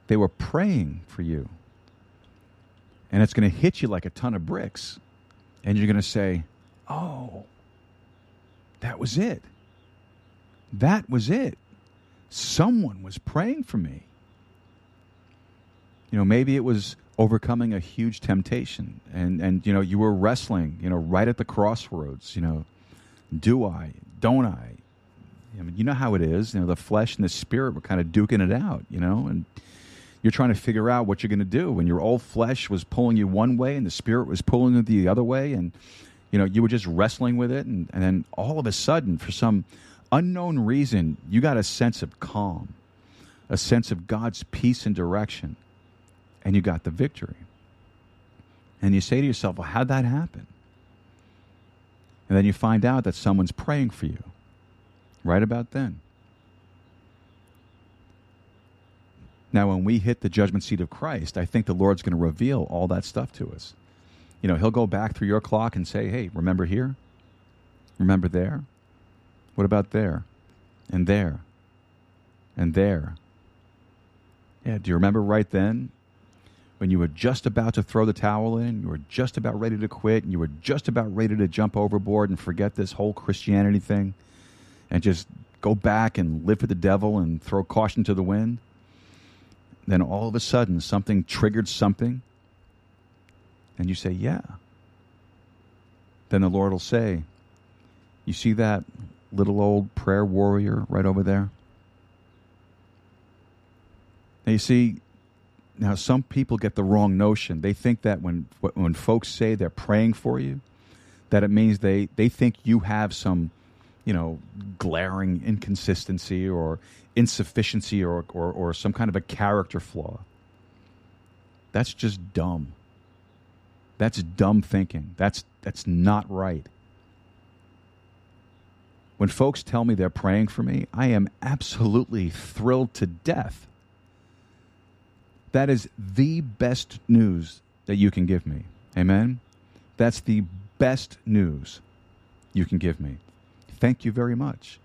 they were praying for you and it's going to hit you like a ton of bricks. And you're going to say, oh, that was it. That was it. Someone was praying for me. You know, maybe it was overcoming a huge temptation and, and you know, you were wrestling, you know, right at the crossroads, you know, do I, don't I? I mean, you know how it is. You know, the flesh and the spirit were kind of duking it out, you know, and you're trying to figure out what you're going to do when your old flesh was pulling you one way and the spirit was pulling you the other way and you know you were just wrestling with it and, and then all of a sudden for some unknown reason you got a sense of calm a sense of god's peace and direction and you got the victory and you say to yourself well how'd that happen and then you find out that someone's praying for you right about then Now, when we hit the judgment seat of Christ, I think the Lord's going to reveal all that stuff to us. You know, He'll go back through your clock and say, hey, remember here? Remember there? What about there? And there? And there? Yeah, do you remember right then when you were just about to throw the towel in, you were just about ready to quit, and you were just about ready to jump overboard and forget this whole Christianity thing and just go back and live for the devil and throw caution to the wind? then all of a sudden something triggered something, and you say, Yeah. Then the Lord will say, You see that little old prayer warrior right over there? Now, you see, now some people get the wrong notion. They think that when, when folks say they're praying for you, that it means they, they think you have some, you know, glaring inconsistency or insufficiency or, or, or some kind of a character flaw. That's just dumb. That's dumb thinking. That's that's not right. When folks tell me they're praying for me, I am absolutely thrilled to death. That is the best news that you can give me. Amen. That's the best news you can give me. Thank you very much.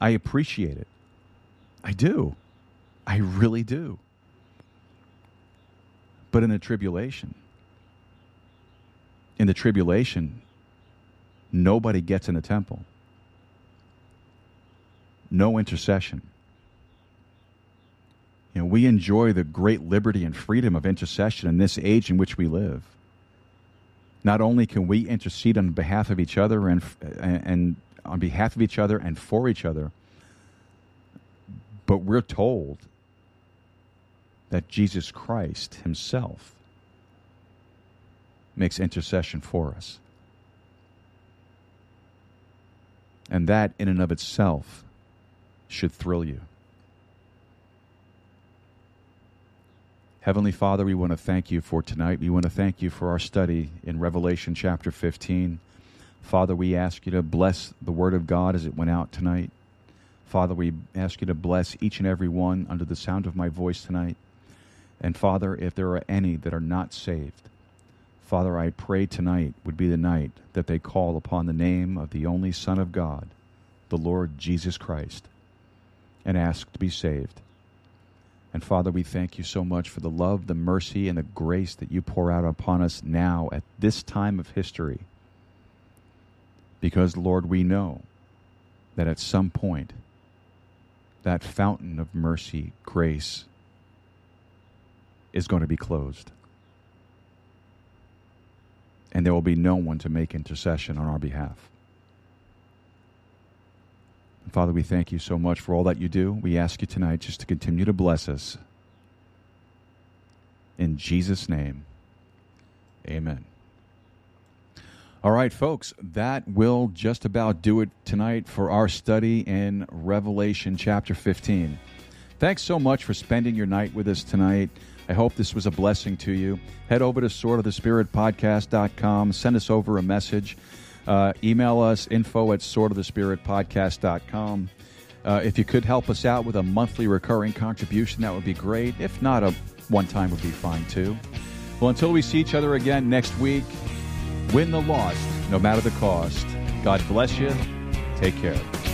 I appreciate it. I do. I really do. But in the tribulation, in the tribulation, nobody gets in the temple. No intercession. You know, we enjoy the great liberty and freedom of intercession in this age in which we live. Not only can we intercede on behalf of each other and, and on behalf of each other and for each other, but we're told that Jesus Christ himself makes intercession for us. And that, in and of itself, should thrill you. Heavenly Father, we want to thank you for tonight. We want to thank you for our study in Revelation chapter 15. Father, we ask you to bless the Word of God as it went out tonight. Father, we ask you to bless each and every one under the sound of my voice tonight. And Father, if there are any that are not saved, Father, I pray tonight would be the night that they call upon the name of the only Son of God, the Lord Jesus Christ, and ask to be saved. And Father, we thank you so much for the love, the mercy, and the grace that you pour out upon us now at this time of history. Because, Lord, we know that at some point, that fountain of mercy, grace, is going to be closed. And there will be no one to make intercession on our behalf. Father, we thank you so much for all that you do. We ask you tonight just to continue to bless us. In Jesus' name, amen. All right, folks, that will just about do it tonight for our study in Revelation chapter 15. Thanks so much for spending your night with us tonight. I hope this was a blessing to you. Head over to swordofthespiritpodcast.com, send us over a message. Uh, email us info at swordofthespiritpodcast.com. Uh, if you could help us out with a monthly recurring contribution, that would be great. If not, a one time would be fine too. Well, until we see each other again next week, win the lost, no matter the cost. God bless you. Take care.